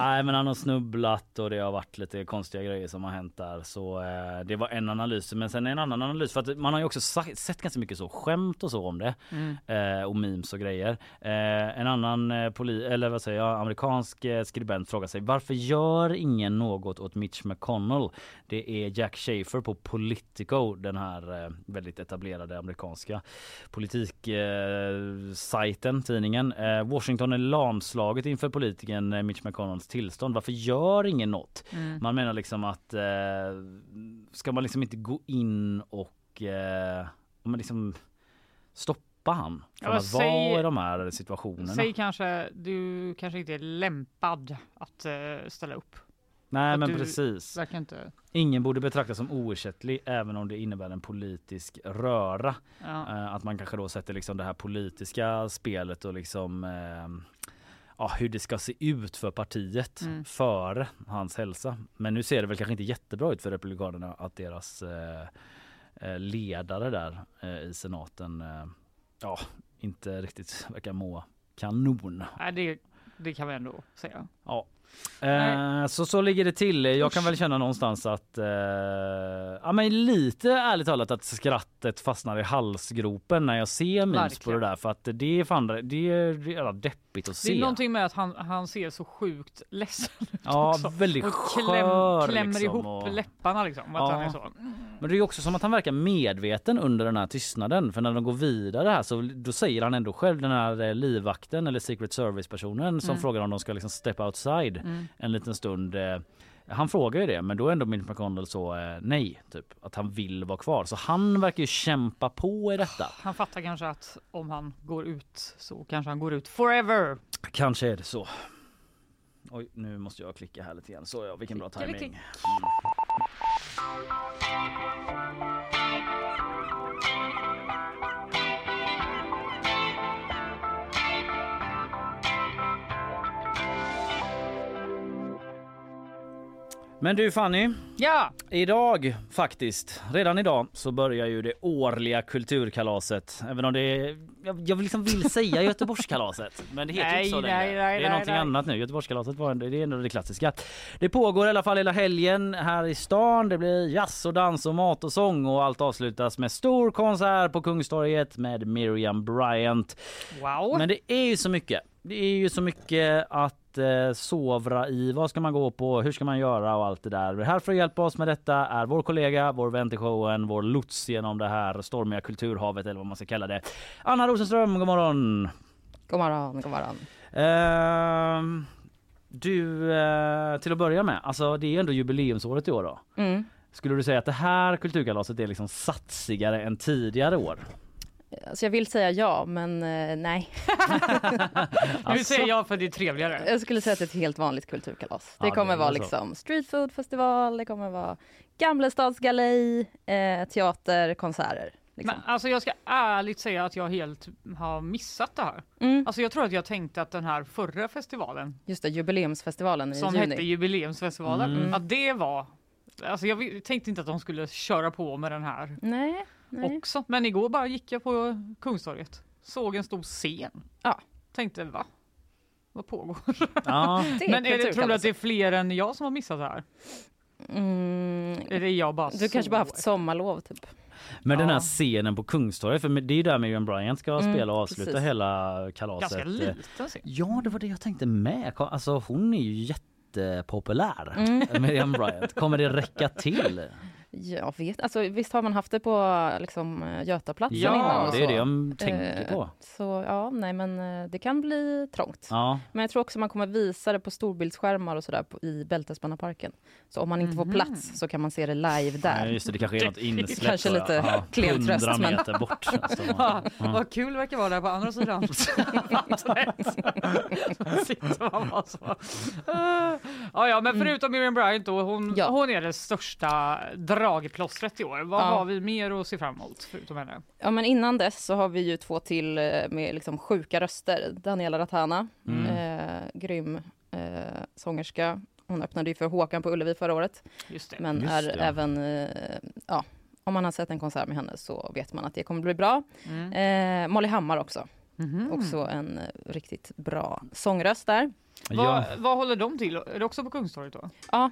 Nej men han har snubblat och det har varit lite konstiga grejer som har hänt där. Så eh, det var en analys. Men sen en annan analys för att man har ju också sett ganska mycket så skämt och så om det. Mm. Eh, och memes och grejer. Eh, en annan eh, poli eller vad säger jag, amerikansk eh, skribent frågar sig varför gör ingen något åt Mitch McConnell? Det är Jack Schafer på Politico, den här eh, väldigt etablerade amerikanska politik eh, sajten, tidningen. Eh, Washington är lamslaget inför politikern eh, Mitch McConnells tillstånd. Varför gör ingen något? Mm. Man menar liksom att eh, ska man liksom inte gå in och eh, men liksom stoppa han från Ja, att säg- vara i de här situationerna? Säg kanske, du kanske inte är lämpad att eh, ställa upp. Nej För men precis. verkar inte- Ingen borde betraktas som oersättlig även om det innebär en politisk röra. Ja. Eh, att man kanske då sätter liksom det här politiska spelet och liksom eh, ja, hur det ska se ut för partiet Mm. före hans hälsa. Men nu ser det väl kanske inte jättebra ut för Republikanerna att deras eh, eh, ledare där eh, i senaten eh, ja, inte riktigt verkar må kanon. Nej, det, det kan vi ändå säga. Ja. Eh, så så ligger det till. Jag kan väl känna någonstans att eh, ja, men lite ärligt talat att skrattet fastnar i halsgropen när jag ser memes på det där för att det är fan det är jävla deppigt att Det är se. någonting med att han, han ser så sjukt ledsen ut Ja, också. väldigt och skör, klämmer liksom, ihop och- läpparna liksom. Att Ja. han är så. Men det är också som att han verkar medveten under den här tystnaden. För när de går vidare här så då säger han ändå själv den här eh, livvakten eller Secret Service personen som Mm. frågar om de ska liksom step outside Mm. en liten stund. eh, Han frågar ju det men då är ändå Mitch McConnell så eh, nej, typ att han vill vara kvar. Så han verkar ju kämpa på i detta. Han fattar kanske att om han går ut så kanske han går ut forever. Kanske är det så. Oj, nu måste jag klicka här lite grann. Så ja, vilken bra Klicka, timing. klick. Men du Fanny, Ja, idag faktiskt, redan idag så börjar ju det årliga kulturkalaset. Även om det är, jag, jag liksom vill säga Göteborgskalaset, [LAUGHS] men det heter Nej, inte så nej, nej, det är nej, någonting nej. annat nu. Göteborgskalaset var det är ändå det klassiska. Det pågår i alla fall hela helgen här i stan. Det blir jazz och dans och mat och sång och allt avslutas med stor konsert på Kungstorget med Miriam Bryant. wow. Men det är ju så mycket. Det är ju så mycket att eh, sovra i. Vad ska man gå på? Hur ska man göra och allt det där. Här för att hjälpa oss med detta är vår kollega, vår vän till showen, vår lots genom det här stormiga kulturhavet eller vad man ska kalla det. Anna Rosenström, god morgon! God morgon, god morgon. Ehm, du, eh, till att börja med, alltså det är ändå jubileumsåret i år då. Mm. Skulle du säga att det här kulturkalaset är liksom satsigare än tidigare år? Alltså jag vill säga ja, men eh, nej. Nu säger jag för det är trevligare. Jag skulle säga att det är ett helt vanligt kulturkalas. Det Ja, kommer det är vara så. liksom streetfoodfestival, det kommer vara Gamlestadsgalej, eh, teater, konserter. Liksom. Men alltså jag ska ärligt säga att jag helt har missat det här. Mm. Alltså jag tror att jag tänkte att den här förra festivalen Just det, jubileumsfestivalen i som juni. hette jubileumsfestivalen, Mm. att det var Alltså jag vi- tänkte inte att de skulle köra på med den här Nej, nej. också. Men igår bara gick jag på Kungstorget, såg en stor scen. Ja. Tänkte va? Vad pågår? Ja. [LAUGHS] Är Men är det, tror du att det är fler än jag som har missat det här? Mm, Är det jag bara du kanske bara haft sommarlov typ. Men den Ja. här scenen på Kungstorget, för det är ju där Miriam Bryant ska Mm, spela och avsluta precis. hela kalaset. Ganska liten scen. Ja, det var det jag tänkte med. Alltså hon är ju jättepopulär, Mm. Miriam Bryant. Kommer det räcka till? Jag vet, alltså visst har man haft det på liksom Götaplatsen Ja, innan och det är det jag tänker Eh, på. Så ja, nej men eh, det kan bli trångt. Ja. Men jag tror också man kommer visa det på storbildsskärmar och sådär i Bältesbannaparken. Så om man inte får plats så kan man se det live där. Ja, just det, det kanske är något [LAUGHS] insläpp. Kanske lite ja, klen tröst, 100 men- meter bort. Alltså, [LAUGHS] Ja, ja. Vad kul det verkar vara där på andra sidan vattnet. Sitter man bara så. Ja, ja, men förutom Miriam Bryant då, hon, hon är det största dragplåstret i år. Vad Ja. har vi mer att se fram emot förutom henne? Ja, men innan dess så har vi ju två till eh, med liksom sjuka röster. Daniela Ratana, Mm. eh, grym eh, sångerska. Hon öppnade ju för Håkan på Ullevi förra året. Just det. Men Just är det. även, eh, ja, om man har sett en konsert med henne så vet man att det kommer bli bra. Mm. Eh, Molly Hammar också. Mhm. Också en eh, riktigt bra sångröst där. Vad, vad håller de till? Är det också på Kungstorget då? Ja,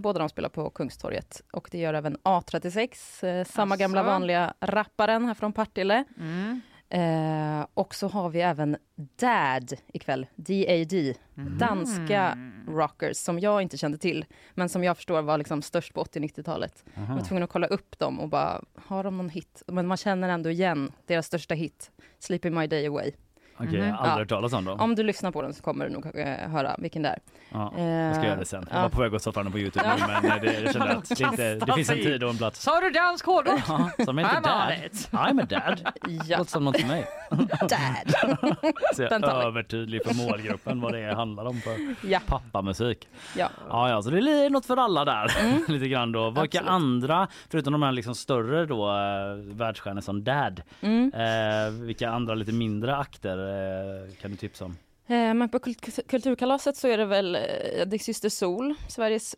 båda de spelar på Kungstorget och det gör även A36, eh, samma gamla Asså. vanliga rapparen här från Partille. Mm. Eh, och så har vi även DAD ikväll, DAD, Mhm. danska rockers som jag inte kände till, men som jag förstår var liksom störst på 80-90-talet. Jag var tvungen att kolla upp dem och bara, har de någon hit? Men man känner ändå igen deras största hit, Sleeping My Day Away. Okej, jag har aldrig hört talas om dem. Om du lyssnar på den så kommer du nog eh, höra vilken det är. Ja, jag ska Eh, göra det sen. Jag ja. var på väg att stoppa den på Youtube nu, men eh, det, jag kände [LAUGHS] att det, inte, det finns en tid och en plats. Sa du dansk hårdrock? Ja, som I'm on Dad. I'm a dad. [LAUGHS] Ja. Låter som något för mig. [LAUGHS] Dad. Så jag är övertydlig för målgruppen vad det handlar om för Ja. pappamusik. Ja. Ja, ja, så det är något för alla där lite grann då. Vilka Absolut. andra, förutom de här liksom större då världsstjärnor som Dad, Mm. eh, vilka andra lite mindre akter kan du tipsa om? Eh, Men på kult- Kulturkalaset så är det väl eh, Dick Syster Sol, Sveriges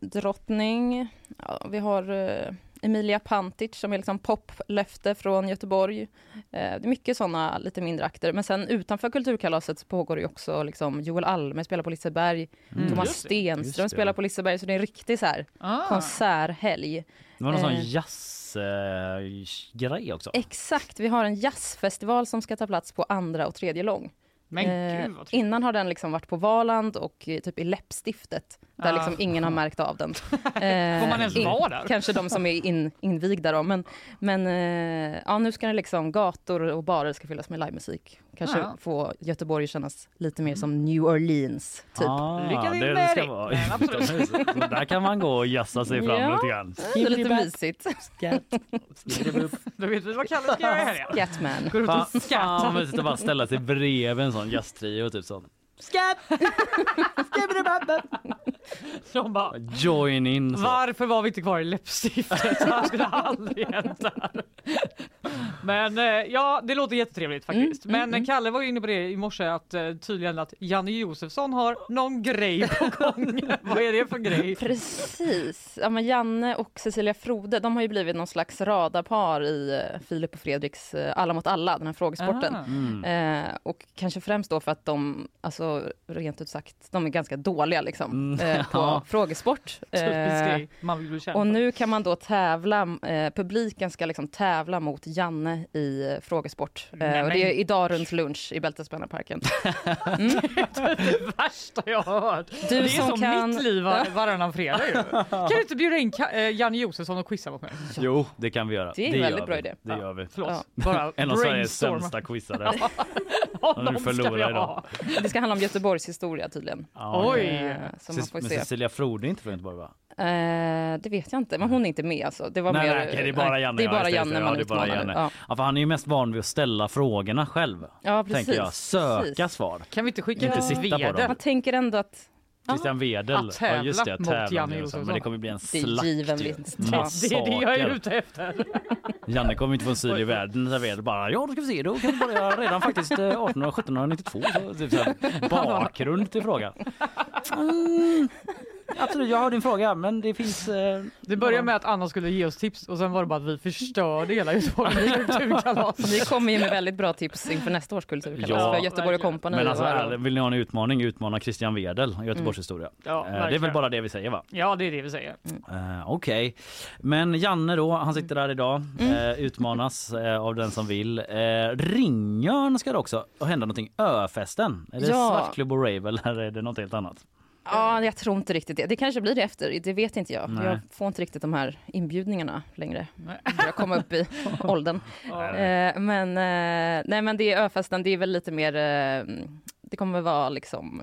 reggae-drottning. Ja, vi har eh, Emilia Pantic som är liksom poplöfte från Göteborg. Eh, Det är mycket sådana lite mindre akter. Men sen utanför Kulturkalaset så pågår det ju också liksom Joel Alme spelar på Liseberg. Mm. Thomas Just. Stenström Just spelar på Liseberg. Så det är en riktig så här Ah. konserthelg. Det var någon sån Eh, jazzgrej också. Exakt, vi har en jazzfestival som ska ta plats på andra och tredje lång. Men Eh, gud innan har den liksom varit på Valand och eh, typ i läppstiftet där Ah. liksom ingen har märkt av den. Eh, [LAUGHS] Får man ens vara där? Kanske de som är in, invigda då, men, men eh, ja, nu ska det liksom gator och barer ska fyllas med livemusik. Kanske Ja. få Göteborg kännas lite mer som New Orleans, typ. Ah, Lycka till det med ska det. vara. [LAUGHS] Så där kan man gå och jassa sig fram Ja. lite grann. Det är lite mysigt. [LAUGHS] Då vet vi vad Kalle ska göra i helgen. Scatman. Går ut Fan, vad mysigt att bara ställa sig bredvid en sån jazztrio typ så. [LAUGHS] De bara, Join in så. varför var vi inte kvar i läppstiftet? Det här skulle aldrig hänt. Men eh, ja, det låter jättetrevligt faktiskt. Mm, Men eh, Kalle var ju inne på det i morse att eh, tydligen att Janne Josefsson har någon grej på gång. [LAUGHS] Vad är det för grej? Precis. Ja, men Janne och Cecilia Frode, de har ju blivit någon slags radarpar i Filip och Fredriks Alla mot alla, den här frågesporten. Ah. Mm. Eh, och kanske främst då för att de, alltså rent ut sagt, de är ganska dåliga liksom Mm. eh, [LAUGHS] på Ja. frågesport. Eh, och nu kan man då tävla, eh, publiken ska liksom tävla mot Janne i eh, frågesport. Eh, Nej, och det är men- idag runt lunch i Bältesbänarparken. [LAUGHS] det värsta jag har hört. Du det är som som kan- mitt liv var, [LAUGHS] varannan fredag ju. Kan du inte bjuda in eh, Janne Josefsson och quizza mot mig? Jo, det kan vi göra. Det är en väldigt vi. bra idé. Det gör vi. Förlåt, Ja. bara En av Sveriges sämsta quizare. Honom ska vi förlorar ha. idag. Det ska handla om Göteborgs historia tydligen. Ja, Oj. Eh, så man får Men se. Cecilia Frode är inte från Göteborg va? Eh, det vet jag inte, men hon är inte med alltså. Det var Nej, mer, nej, okej, det är bara Janne. Det är ja, bara Janne man ja, det är bara. Janne. Ja. Ja, för han är ju mest van vid att ställa frågorna själv. ja, precis. Tänker jag. Söka Precis. svar. Kan vi inte skicka Inte in sitta på dem. Man tänker ändå att Christian Wedel. Att Ja, just det, tävla mot tävlande Janne Josefsson. Men det kommer bli en Det är slakt given vinst. Det är det jag är ute efter. Janne kommer inte få en syl i världen. Så Wedel bara, ja då ska vi se, då kan vi börja redan faktiskt eh, 1800 1792. Så, typ så här, [LAUGHS] bakgrund till frågan. Mm. [LAUGHS] absolut, jag har din fråga men det finns... Eh, Det började med att Anna skulle ge oss tips och sen var det bara att vi förstörde hela Göteborg med [LAUGHS] kulturkalas. Ni kommer ju med väldigt bra tips inför nästa års kulturkalas för Göteborg och kompani. Men alltså, och- vill ni ha en utmaning, utmana Christian Wedel, Göteborgs historia. Ja, Eh, det är väl bara det vi säger va? Ja, det är det vi säger. Eh, Okej, men Janne då, han sitter där idag, Mm. eh, utmanas eh, av den som vill. Eh, Ringön ska det också hända någonting, Öfesten. Är det Ja. svartklubb och rave eller är det något helt annat? Ja, jag tror inte riktigt det. Det kanske blir det efter, det vet inte jag. Nej. Jag får inte riktigt de här inbjudningarna längre. Jag kommer upp i [LAUGHS] åldern. Ja. Eh, men, eh, nej, men det är öfesten, det är väl lite mer eh, det kommer vara liksom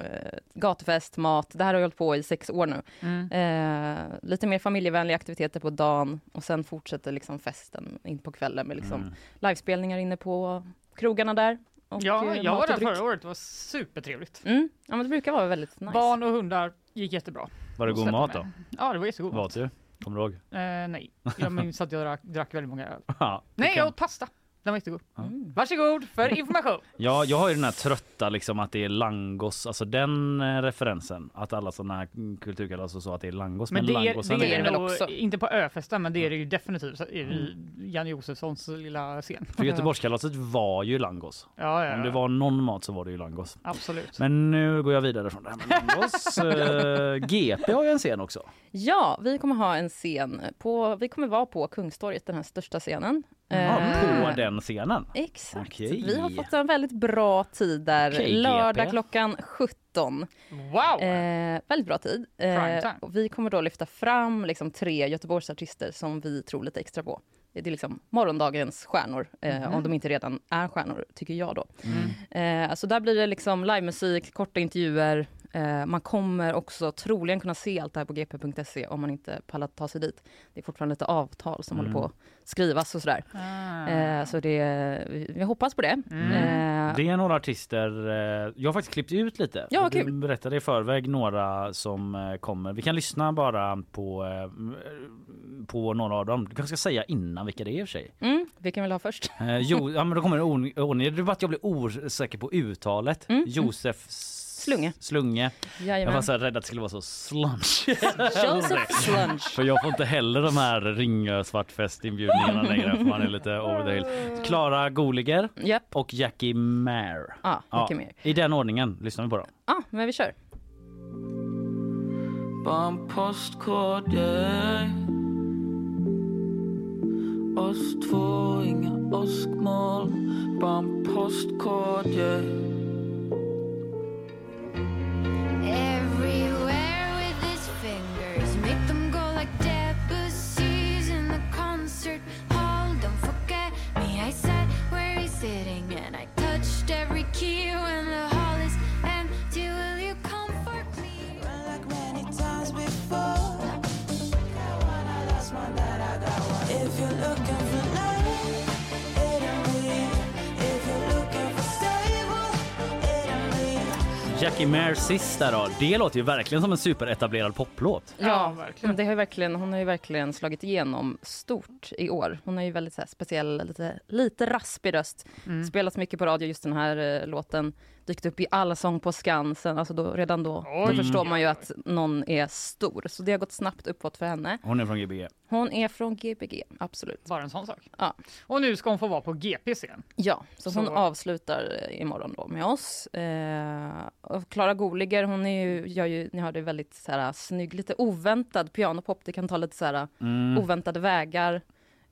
gatufest, mat. Det här har jag hållit på i sex år nu. Mm. Eh, lite mer familjevänliga aktiviteter på dagen och sen fortsätter liksom festen in på kvällen med liksom Mm. livespelningar inne på krogarna där. Och, Ja, eh, jag var där dryck. förra året, det var supertrevligt. Mm. Ja, men det brukar vara väldigt nice. Barn och hundar gick jättebra. Var det god mat med. då? Ja, det var jättegod Vad mat. åt du? Kommer du ihåg? Eh, nej, jag minns att jag drack, drack väldigt många öl. [LAUGHS] Ja, Nej, kan- jag åt pasta. Den var jättegod. Varsågod för information. [LAUGHS] Ja, jag har ju den här trötta liksom att det är langos, alltså den eh, referensen. Att alla sådana här kulturkalas och så att det är langos. Men det är, det är nog, inte på öfesten, men det är det ju definitivt så är i Mm. Janne Josefssons lilla scen. För Göteborgskalaset var ju langos. Ja, ja, Om det ja. var någon mat så var det ju langos. Absolut. Men nu går jag vidare från det här med langos. [LAUGHS] Eh, GP har ju en scen också. Ja, vi kommer ha en scen på, vi kommer vara på Kungstorget, den här största scenen. Eh, på den scenen. Exakt. Okej. Vi har fått en väldigt bra tid där, Okej, lördag GP. klockan 17. Wow! Eh, väldigt bra tid. Prime Eh, time. och vi kommer då lyfta fram liksom, tre Göteborgsartister som vi tror lite extra på. Det är liksom morgondagens stjärnor, eh, Mhm. om de inte redan är stjärnor, tycker jag då. Mm. Eh, alltså där blir det liksom livemusik, korta intervjuer. Eh, man kommer också troligen kunna se allt det här på gp.se om man inte pallar ta sig dit. Det är fortfarande lite avtal som Mm. håller på att skrivas och sådär. Ah. Eh, så det, vi, vi hoppas på det. Mm. Eh, Det är några artister, eh, jag har faktiskt klippt ut lite. Ja, du kul. berättade i förväg några som eh, kommer. Vi kan lyssna bara på, eh, på några av dem. Du kanske ska säga innan vilka det är i och för sig. mm, vi kan väl ha först. Eh, jo, ja, men då kommer det ordning. ordning. Det är bara att jag blir osäker på uttalet. Mm, Josef Slunge. Slunge. Jajamän. Jag var så här rädd att det skulle vara så slunch. Joseph Slunge. För jag får inte heller de här Ringö svartfestinbjudningarna längre för man är lite over the hill. Klara Goliger Japp. och Jackie Mare. Ja, Jackie Mare. I den ordningen lyssnar vi på dem. Ja, men vi kör. Bara en. Oss två, inga åskmoln. Bara en Jackie Mare sist där då. Det låter ju verkligen som en superetablerad poplåt. Ja, verkligen. Det har ju verkligen, hon har ju verkligen slagit igenom stort i år. Hon har ju väldigt så här, speciell, lite, lite raspig röst. Mm. Spelat mycket på radio just den här eh, låten. Dykt upp i Allsång på Skansen. Alltså då, redan då, då förstår man ju att någon är stor. Så det har gått snabbt uppåt för henne. Hon är från Gbg. Hon är från Gbg, absolut. Bara en sån sak. Ja. Och nu ska hon få vara på GP-scen. Ja, så hon Så- avslutar eh, imorgon då med oss. Eh, och Klara Goliger, hon är ju, gör ju, ni hörde, väldigt så här, snygg, lite oväntad pianopop. Det kan ta lite så här, Mm. oväntade vägar.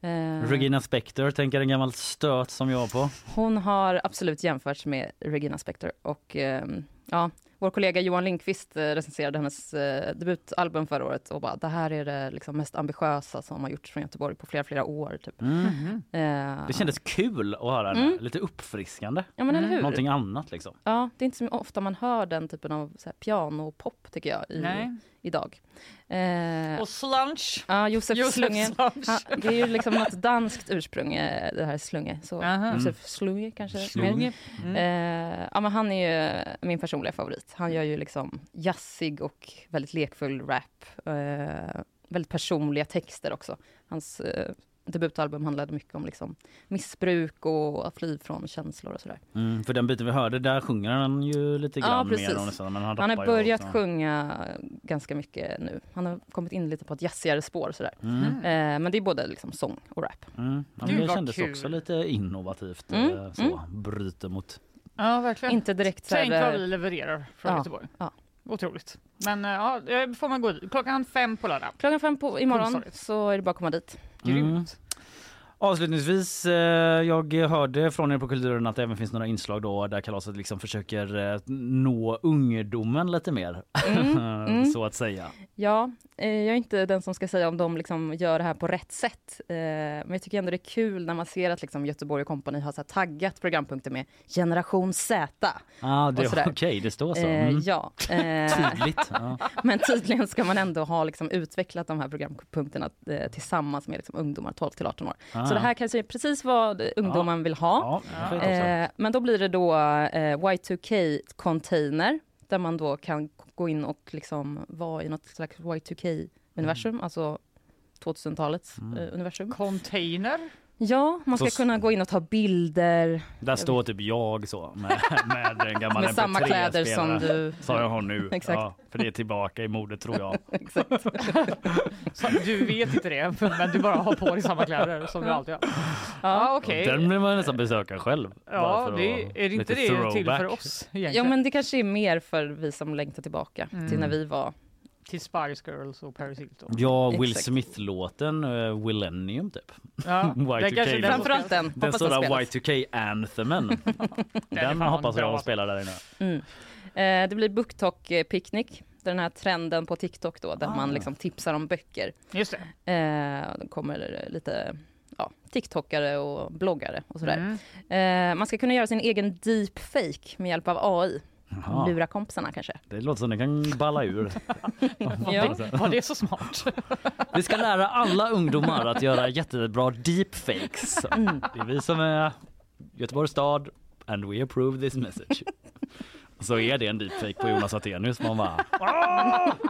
Eh, Regina Spektor, tänker en gammal stöt som jag på. hon har absolut jämförts med Regina Spektor och eh, ja, vår kollega Johan Lindqvist eh, recenserade hennes eh, debutalbum förra året och bara det här är det liksom mest ambitiösa som har gjorts från Göteborg på flera, flera år. Typ. Mm. Eh, Det kändes kul att höra. Mm. Lite uppfriskande. Ja, men hur? Någonting annat liksom. Ja, det är inte så ofta man hör den typen av så här, pianopop tycker jag i, Nej. idag. Eh, Och slunch. Ja, Josef, Josef Slunge. [LAUGHS] Han, det är ju liksom något danskt ursprung, eh, det här Slunge. Så Aha. Josef Slunge kanske Slunge. mer. Eh, ja, men han är ju min personliga favorit. Han gör ju liksom jazzig och väldigt lekfull rap. Eh, väldigt personliga texter också. Hans eh, debutalbum handlade mycket om liksom missbruk och att fly från känslor och sådär. Mm, för den biten vi hörde där sjunger han ju lite Ja, grann precis. mer om det, men han, Han har börjat också. sjunga ganska mycket nu. Han har kommit in lite på ett jazzigare spår sådär. Mm. Eh, men det är både liksom sång och rap. Mm. Ja, men det kändes kul. också lite innovativt. Mm, eh, Så, mm. Bryter mot... Ja, verkligen. Inte direkt så Tänk vad eh, vi levererar från ja, Göteborg. ja. Otroligt. Men eh, ja, får man gå dit. Klockan fem på lördag. Klockan fem på, imorgon så är det bara att komma dit. Grymt. Avslutningsvis, eh, jag hörde från er på Kulturen att det även finns några inslag då där kalaset liksom försöker eh, nå ungdomen lite mer, Mm, [LAUGHS] mm. så att säga. Ja, eh, jag är inte den som ska säga om de liksom gör det här på rätt sätt. Men jag tycker ändå det är kul när man ser att liksom Göteborg och kompani har så taggat programpunkter med generation Z. Ah, det okej, det står så. Mm. ja. [LAUGHS] Tydligt. Ja. [LAUGHS] Men tydligen ska man ändå ha liksom utvecklat de här programpunkterna tillsammans med liksom ungdomar 12 till 18 år. Ah. Så det här kanske är precis vad ungdomen vill ha. Eh, men då blir det då eh, Y2K-container där man då kan gå in och liksom vara i något slags Y2K-universum, Mm. alltså 2000-talets eh, universum. Container? Ja, man ska Så- kunna gå in och ta bilder. Där står typ jag så med, [LAUGHS] med en gammal Med samma kläder som MP3-spelare. du- Som jag har nu. [LAUGHS] Exakt. Ja, för det är tillbaka i modet tror jag. [LAUGHS] Exakt. Så Du vet inte det, men du bara har på dig samma kläder som du alltid har. Ja, okej. Den vill man nästan besöka själv. Ja, för det, är det inte det till throwback. för oss Ja, egentligen? men det kanske är mer för vi som längtar tillbaka till Mm. när vi var... Till Spice Girls och Paris Hilton. Ja, Will Exakt. Smith-låten uh, Willennium typ. Ja, [LAUGHS] den Y2K. kanske- den Framförallt den. Den stora spelas. Y2K-anthemen. [LAUGHS] den hoppas jag spelar där inne. Mm. Eh, det blir BookTok-picknick. Den här trenden på TikTok då, där Ah. man liksom tipsar om böcker. Just det. Eh, det kommer lite ja, TikTokare och bloggare och sådär. Mm. Eh, man ska kunna göra sin egen deepfake med hjälp av AI. Jaha. Lura kompisarna kanske. Det låter som det kan balla ur. [LAUGHS] Ja. Var det så smart? [LAUGHS] Vi ska lära alla ungdomar att göra jättebra deepfakes. Mm. Det är vi som är Göteborgs stad and we approve this message. [LAUGHS] Så är det en deepfake på Jonas Attenius. Man bara "Ah! [LAUGHS]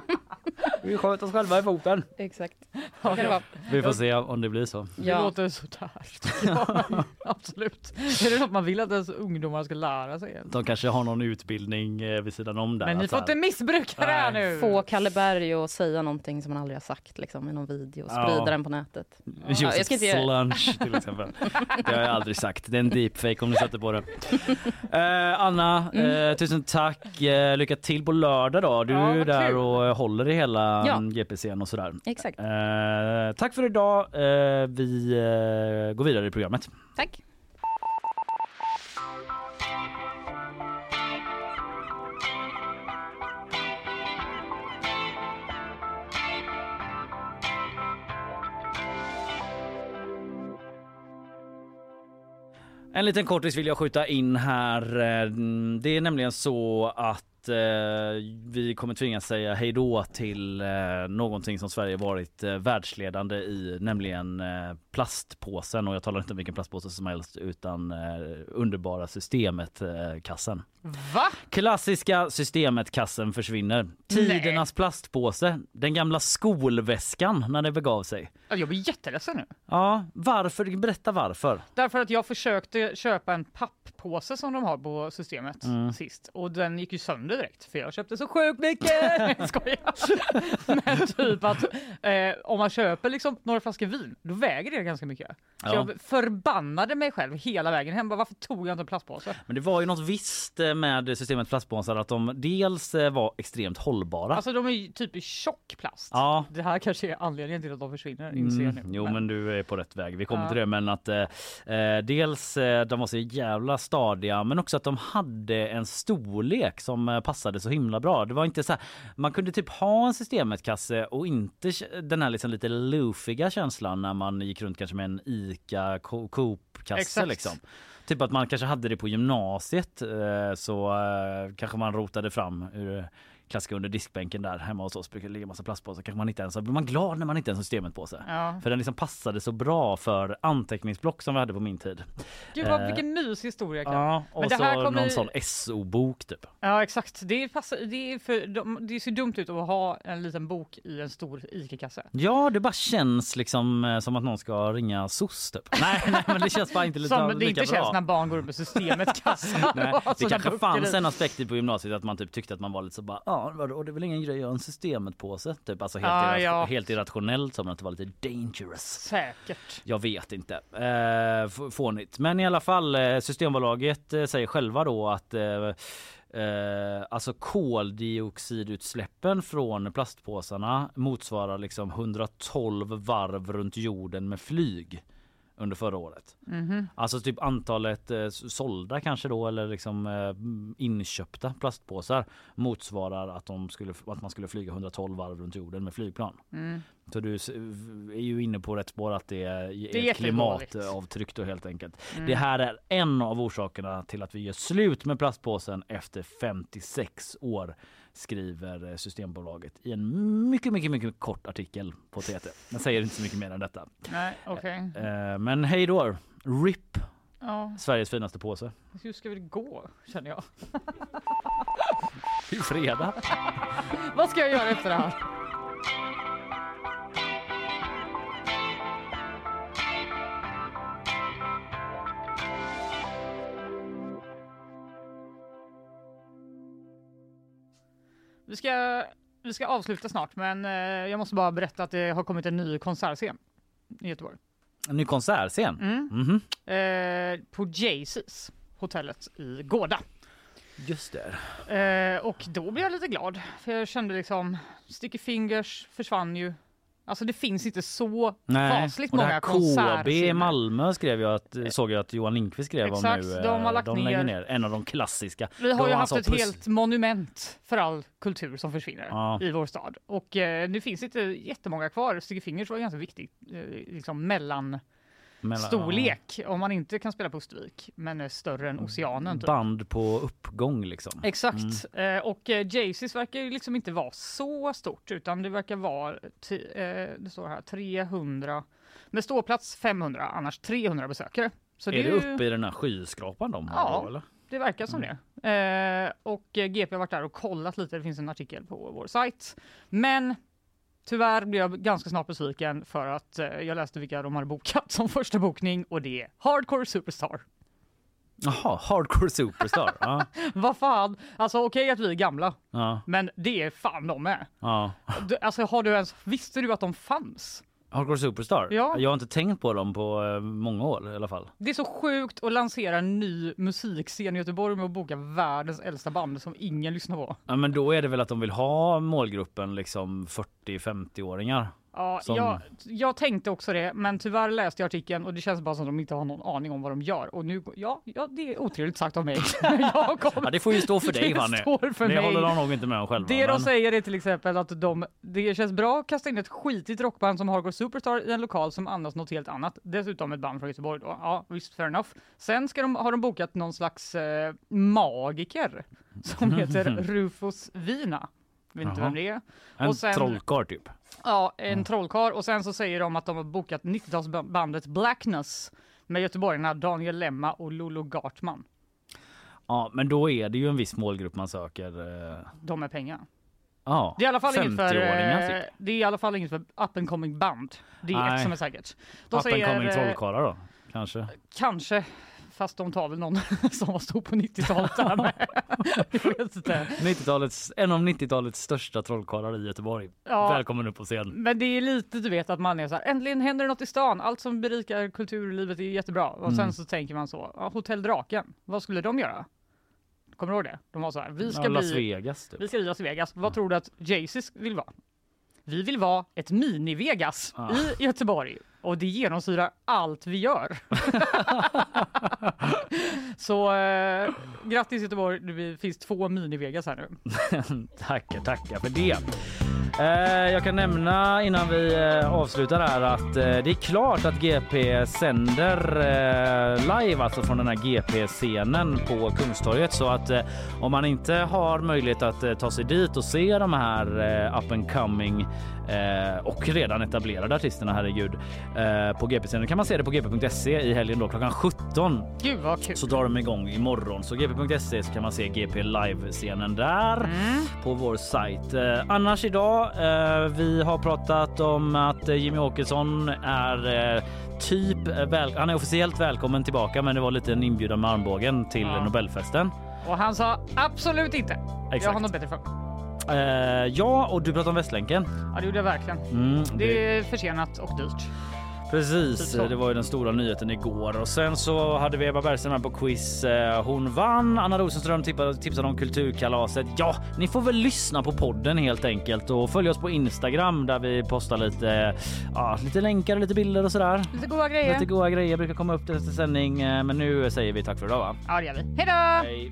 Vi sköt oss själva i foten. Exakt. Så kan det vara. Vi får se om det blir så. Det [LAUGHS] Ja. låter sådär. tycker jag. Absolut. Är det något man vill att ens ungdomar ska lära sig? De kanske har någon utbildning eh, vid sidan om där. Men ni att får här- inte missbruka det här nu! Få Kalle Berg att säga någonting som han aldrig har sagt liksom, i någon video och sprida Ja. den på nätet. Ja, Josef jag ska inte göra det. Slunch till exempel. Det har jag aldrig sagt. Det är en deepfake om ni sätter på det. [LAUGHS] Eh, Anna, Mm. eh, tusen tack. Eh, lycka till på lördag då. Du Ja, är där kul. och håller i hela Ja. mm, GPCn och sådär. Exakt. Eh, tack för idag. Eh, vi eh, går vidare i programmet. Tack. En liten kortis vill jag skjuta in här. Eh, det är nämligen så att eh, vi kommer tvingas säga hej då till eh, någonting som Sverige varit eh, världsledande i, nämligen eh, plastpåsen. Och jag talar inte om vilken plastpåse som helst utan eh, underbara systemet-kassen. Va? Klassiska systemet-kassen försvinner. Tidernas plastpåse, den gamla skolväskan när det begav sig. Jag blir jätteledsen nu. Ja, varför? Berätta varför. Därför att jag försökte köpa en papppåse som de har på systemet Mm. sist och den gick ju sönder direkt för jag köpte så sjukt mycket. [LAUGHS] Skojar. Men typ att eh, om man köper liksom några flaskor vin då väger det ganska mycket. Så Ja. jag förbannade mig själv hela vägen hem. Bara, Varför tog jag inte en plastpåse? Men det var ju något visst eh, med systemet plastpåsar att de dels eh, var extremt hållbara. Alltså de är typ i tjock plast. Ja. Det här kanske är anledningen till att de försvinner inser jag nu. Mm, jo men du är på rätt väg. Vi kommer Ja. till det men att eh, eh, dels de var så jävla stadiga men också att de hade en storlek som passade så himla bra. Det var inte så här, man kunde typ ha en systemetkasse och inte den här liksom lite loofiga känslan när man gick runt kanske med en ICA Co- Coop-kasse liksom. Typ att man kanske hade det på gymnasiet eh, så eh, kanske man rotade fram ur klassiska under diskbänken där hemma hos oss brukar ligga massa plastpåsar. Kanske man inte ens, blir man glad när man inte ens har systemet på sig. Ja. För den liksom passade så bra för anteckningsblock som vi hade på min tid. Gud vad, Eh, vilken mysig historia. Ja, och Men det så här kommer någon sån SO-bok typ. Ja exakt, det, passar, det, är för, de, det ser dumt ut att ha en liten bok i en stor ICA-kasse. Ja, det bara känns liksom eh, som att någon ska ringa SOS typ. [LAUGHS] Nej, nej men det känns bara inte lika, Som det lika inte bra. känns när barn går upp med [LAUGHS] systemet kassan. Nej, [LAUGHS] det kanske fanns en aspekt i på gymnasiet att man typ tyckte att man var lite så bara ja vadå det är väl ingen grej att ha en systemet på sig typ alltså helt, Ja, irra- ja. helt irrationellt som att det var lite dangerous. Säkert. Jag vet inte. Eh, fånigt. Men i alla fall eh, Systembolaget eh, säger själva då att eh, Eh, alltså koldioxidutsläppen från plastpåsarna motsvarar liksom 112 varv runt jorden med flyg under förra året. Mhm. Alltså typ antalet eh, sålda kanske då eller liksom eh, inköpta plastpåsar motsvarar att, de skulle, att man skulle flyga 112 varv runt jorden med flygplan. Mm. Så du är ju inne på rätt spår att det är, är är klimatavtryck då helt enkelt. Mm. Det här är en av orsakerna till att vi gör slut med plastpåsen efter 56 år skriver eh, Systembolaget i en mycket, mycket, mycket kort artikel på TT. Jag säger inte så mycket mer än detta. Nej, okej. Eh, Men hej då, RIP Ja, Sveriges finaste påse. hur ska det gå känner jag. Det är fredag. Vad ska jag göra efter det här? Vi ska, vi ska avsluta snart, men eh, jag måste bara berätta att det har kommit en ny konsertscen i Göteborg. En ny konsertscen. Mm. Mhm. Eh, på Jaycees, hotellet i Gårda. Just det. Eh, och då blev jag lite glad, för jag kände liksom, Sticky Fingers försvann ju. Alltså det finns inte så fasligt och det många här KB i Malmö skrev jag att, såg jag att Johan Lindqvist skrev Exakt, om nu. de har Eh, lagt de ner. ner. En av de klassiska. Vi har ju haft ett puss- helt monument för all kultur som försvinner Ja. i vår stad. Och eh, nu finns inte jättemånga kvar. Sticky Fingers var ganska viktigt, eh, liksom mellan, Mellan- storlek. Om man inte kan spela på Östervik, men är större än oceanen. Typ. Band på uppgång liksom. Exakt. Eh, och eh, Jaycees verkar ju liksom inte vara så stort utan det verkar vara, eh, det står här 300, med ståplats 500, annars 300 besökare. Så är det det ju- uppe i den här skyskrapan de har Ja. då, eller? Det verkar som det. Eh, och eh, GP har varit där och kollat lite. Det finns en artikel på vår sajt. Men tyvärr blev jag ganska snart besviken för att eh, jag läste vilka de hade bokat som första bokning och det är Hardcore Superstar. Jaha, Hardcore Superstar. ja. [LAUGHS] Vad fan, alltså okej att vi är gamla, Ja. men det är fan de med. ja. Du, alltså har du ens, visste du att de fanns? Hardcore Superstar? Ja. Jag har inte tänkt på dem på eh, många år i alla fall. Det är så sjukt att lansera en ny musikscen i Göteborg med att boka världens äldsta band som ingen lyssnar på. Ja, men då är det väl att de vill ha målgruppen liksom 40-50-åringar. Ja, Som- jag, jag tänkte också det, men tyvärr läste jag artikeln och det känns bara som att de inte har någon aning om vad de gör. Och nu, ja, ja det är otrevligt sagt av mig. [LAUGHS] jag kommer, Ja, det får ju stå för dig [LAUGHS] Det Fanny. står för det mig. håller de nog inte med om själva. det de men- säger är till exempel att de, det känns bra att kasta in ett skitigt rockband som Hardcore Superstar i en lokal som andas något helt annat. Dessutom ett band från Göteborg då. Ja, visst, fair enough. Sen ska de, har de bokat någon slags eh, magiker som [LAUGHS] heter Rufus Vina. Vet inte Jaha. vem det är. En sen- trollkarl typ. Ja, en trollkarl och sen så säger de att de har bokat 90-talsbandet Blackness med göteborgarna Daniel Lemma och Lolo Gartman. Ja, men då är det ju en viss målgrupp man söker. eh, De är pengar. Ja, Det är i alla fall inget för, 50-åringar eh, typ. det är i alla fall inget för up and coming band. Det är Nej. ett som är säkert. Up and coming eh, trollkarlar då, kanske. Kanske, fast de tar väl någon [LAUGHS] som var stor på 90-talet där med. [LAUGHS] Jag vet inte. 90-talets, en av 90-talets största trollkarlar i Göteborg. Ja. Välkommen upp på scen. Men det är lite du vet att man är så här, äntligen händer det något i stan, allt som berikar kulturlivet är jättebra. Och sen Mm. så tänker man så, Hotell Draken, vad skulle de göra? Kommer du ihåg det? De var så här, vi ska Ja, Las bli, Vegas typ. vi ska bli Las Vegas. Vad tror du att Jaycees vill vara? Vi vill vara ett mini-Vegas Ah. i Göteborg. Och det genomsyrar allt vi gör. [LAUGHS] Så eh, grattis Göteborg, det finns två mini-Vegas här nu. [LAUGHS] tackar, tackar för det. Eh, jag kan nämna innan vi eh, avslutar här att eh, det är klart att GP sänder eh, live alltså från den här GP-scenen på Kungstorget så att eh, om man inte har möjlighet att eh, ta sig dit och se de här up and coming och redan etablerade artisterna, herregud, eh, på GP-scenen kan man se det på gp.se i helgen då klockan 17. Gud vad kul! Så drar de igång imorgon. Så gp.se så kan man se GP live-scenen där på vår sajt. Eh, annars idag, eh, vi har pratat om att Jimmy Åkesson är typ väl, han är officiellt välkommen tillbaka men det var lite en inbjudan med armbågen till Ja. Nobelfesten. Och han sa absolut inte. Jag Exakt. har något bättre för. Eh, ja, och du pratade om Västlänken. Ja, det gjorde jag verkligen. Mm, Det är försenat och dyrt. Precis, Typ det var ju den stora nyheten igår och sen så hade vi Eva Bergström här på quiz. Eh, Hon vann. Anna Rosenström tipsade om Kulturkalaset. Ja, ni får väl lyssna på podden helt enkelt och följa oss på Instagram där vi postar lite, ja, lite länkar och lite bilder och sådär. Lite goda grejer. Lite goda grejer brukar komma upp nästa sändning, eh, men nu säger vi tack för idag va? Ja, det gör vi. Hej då! Hej.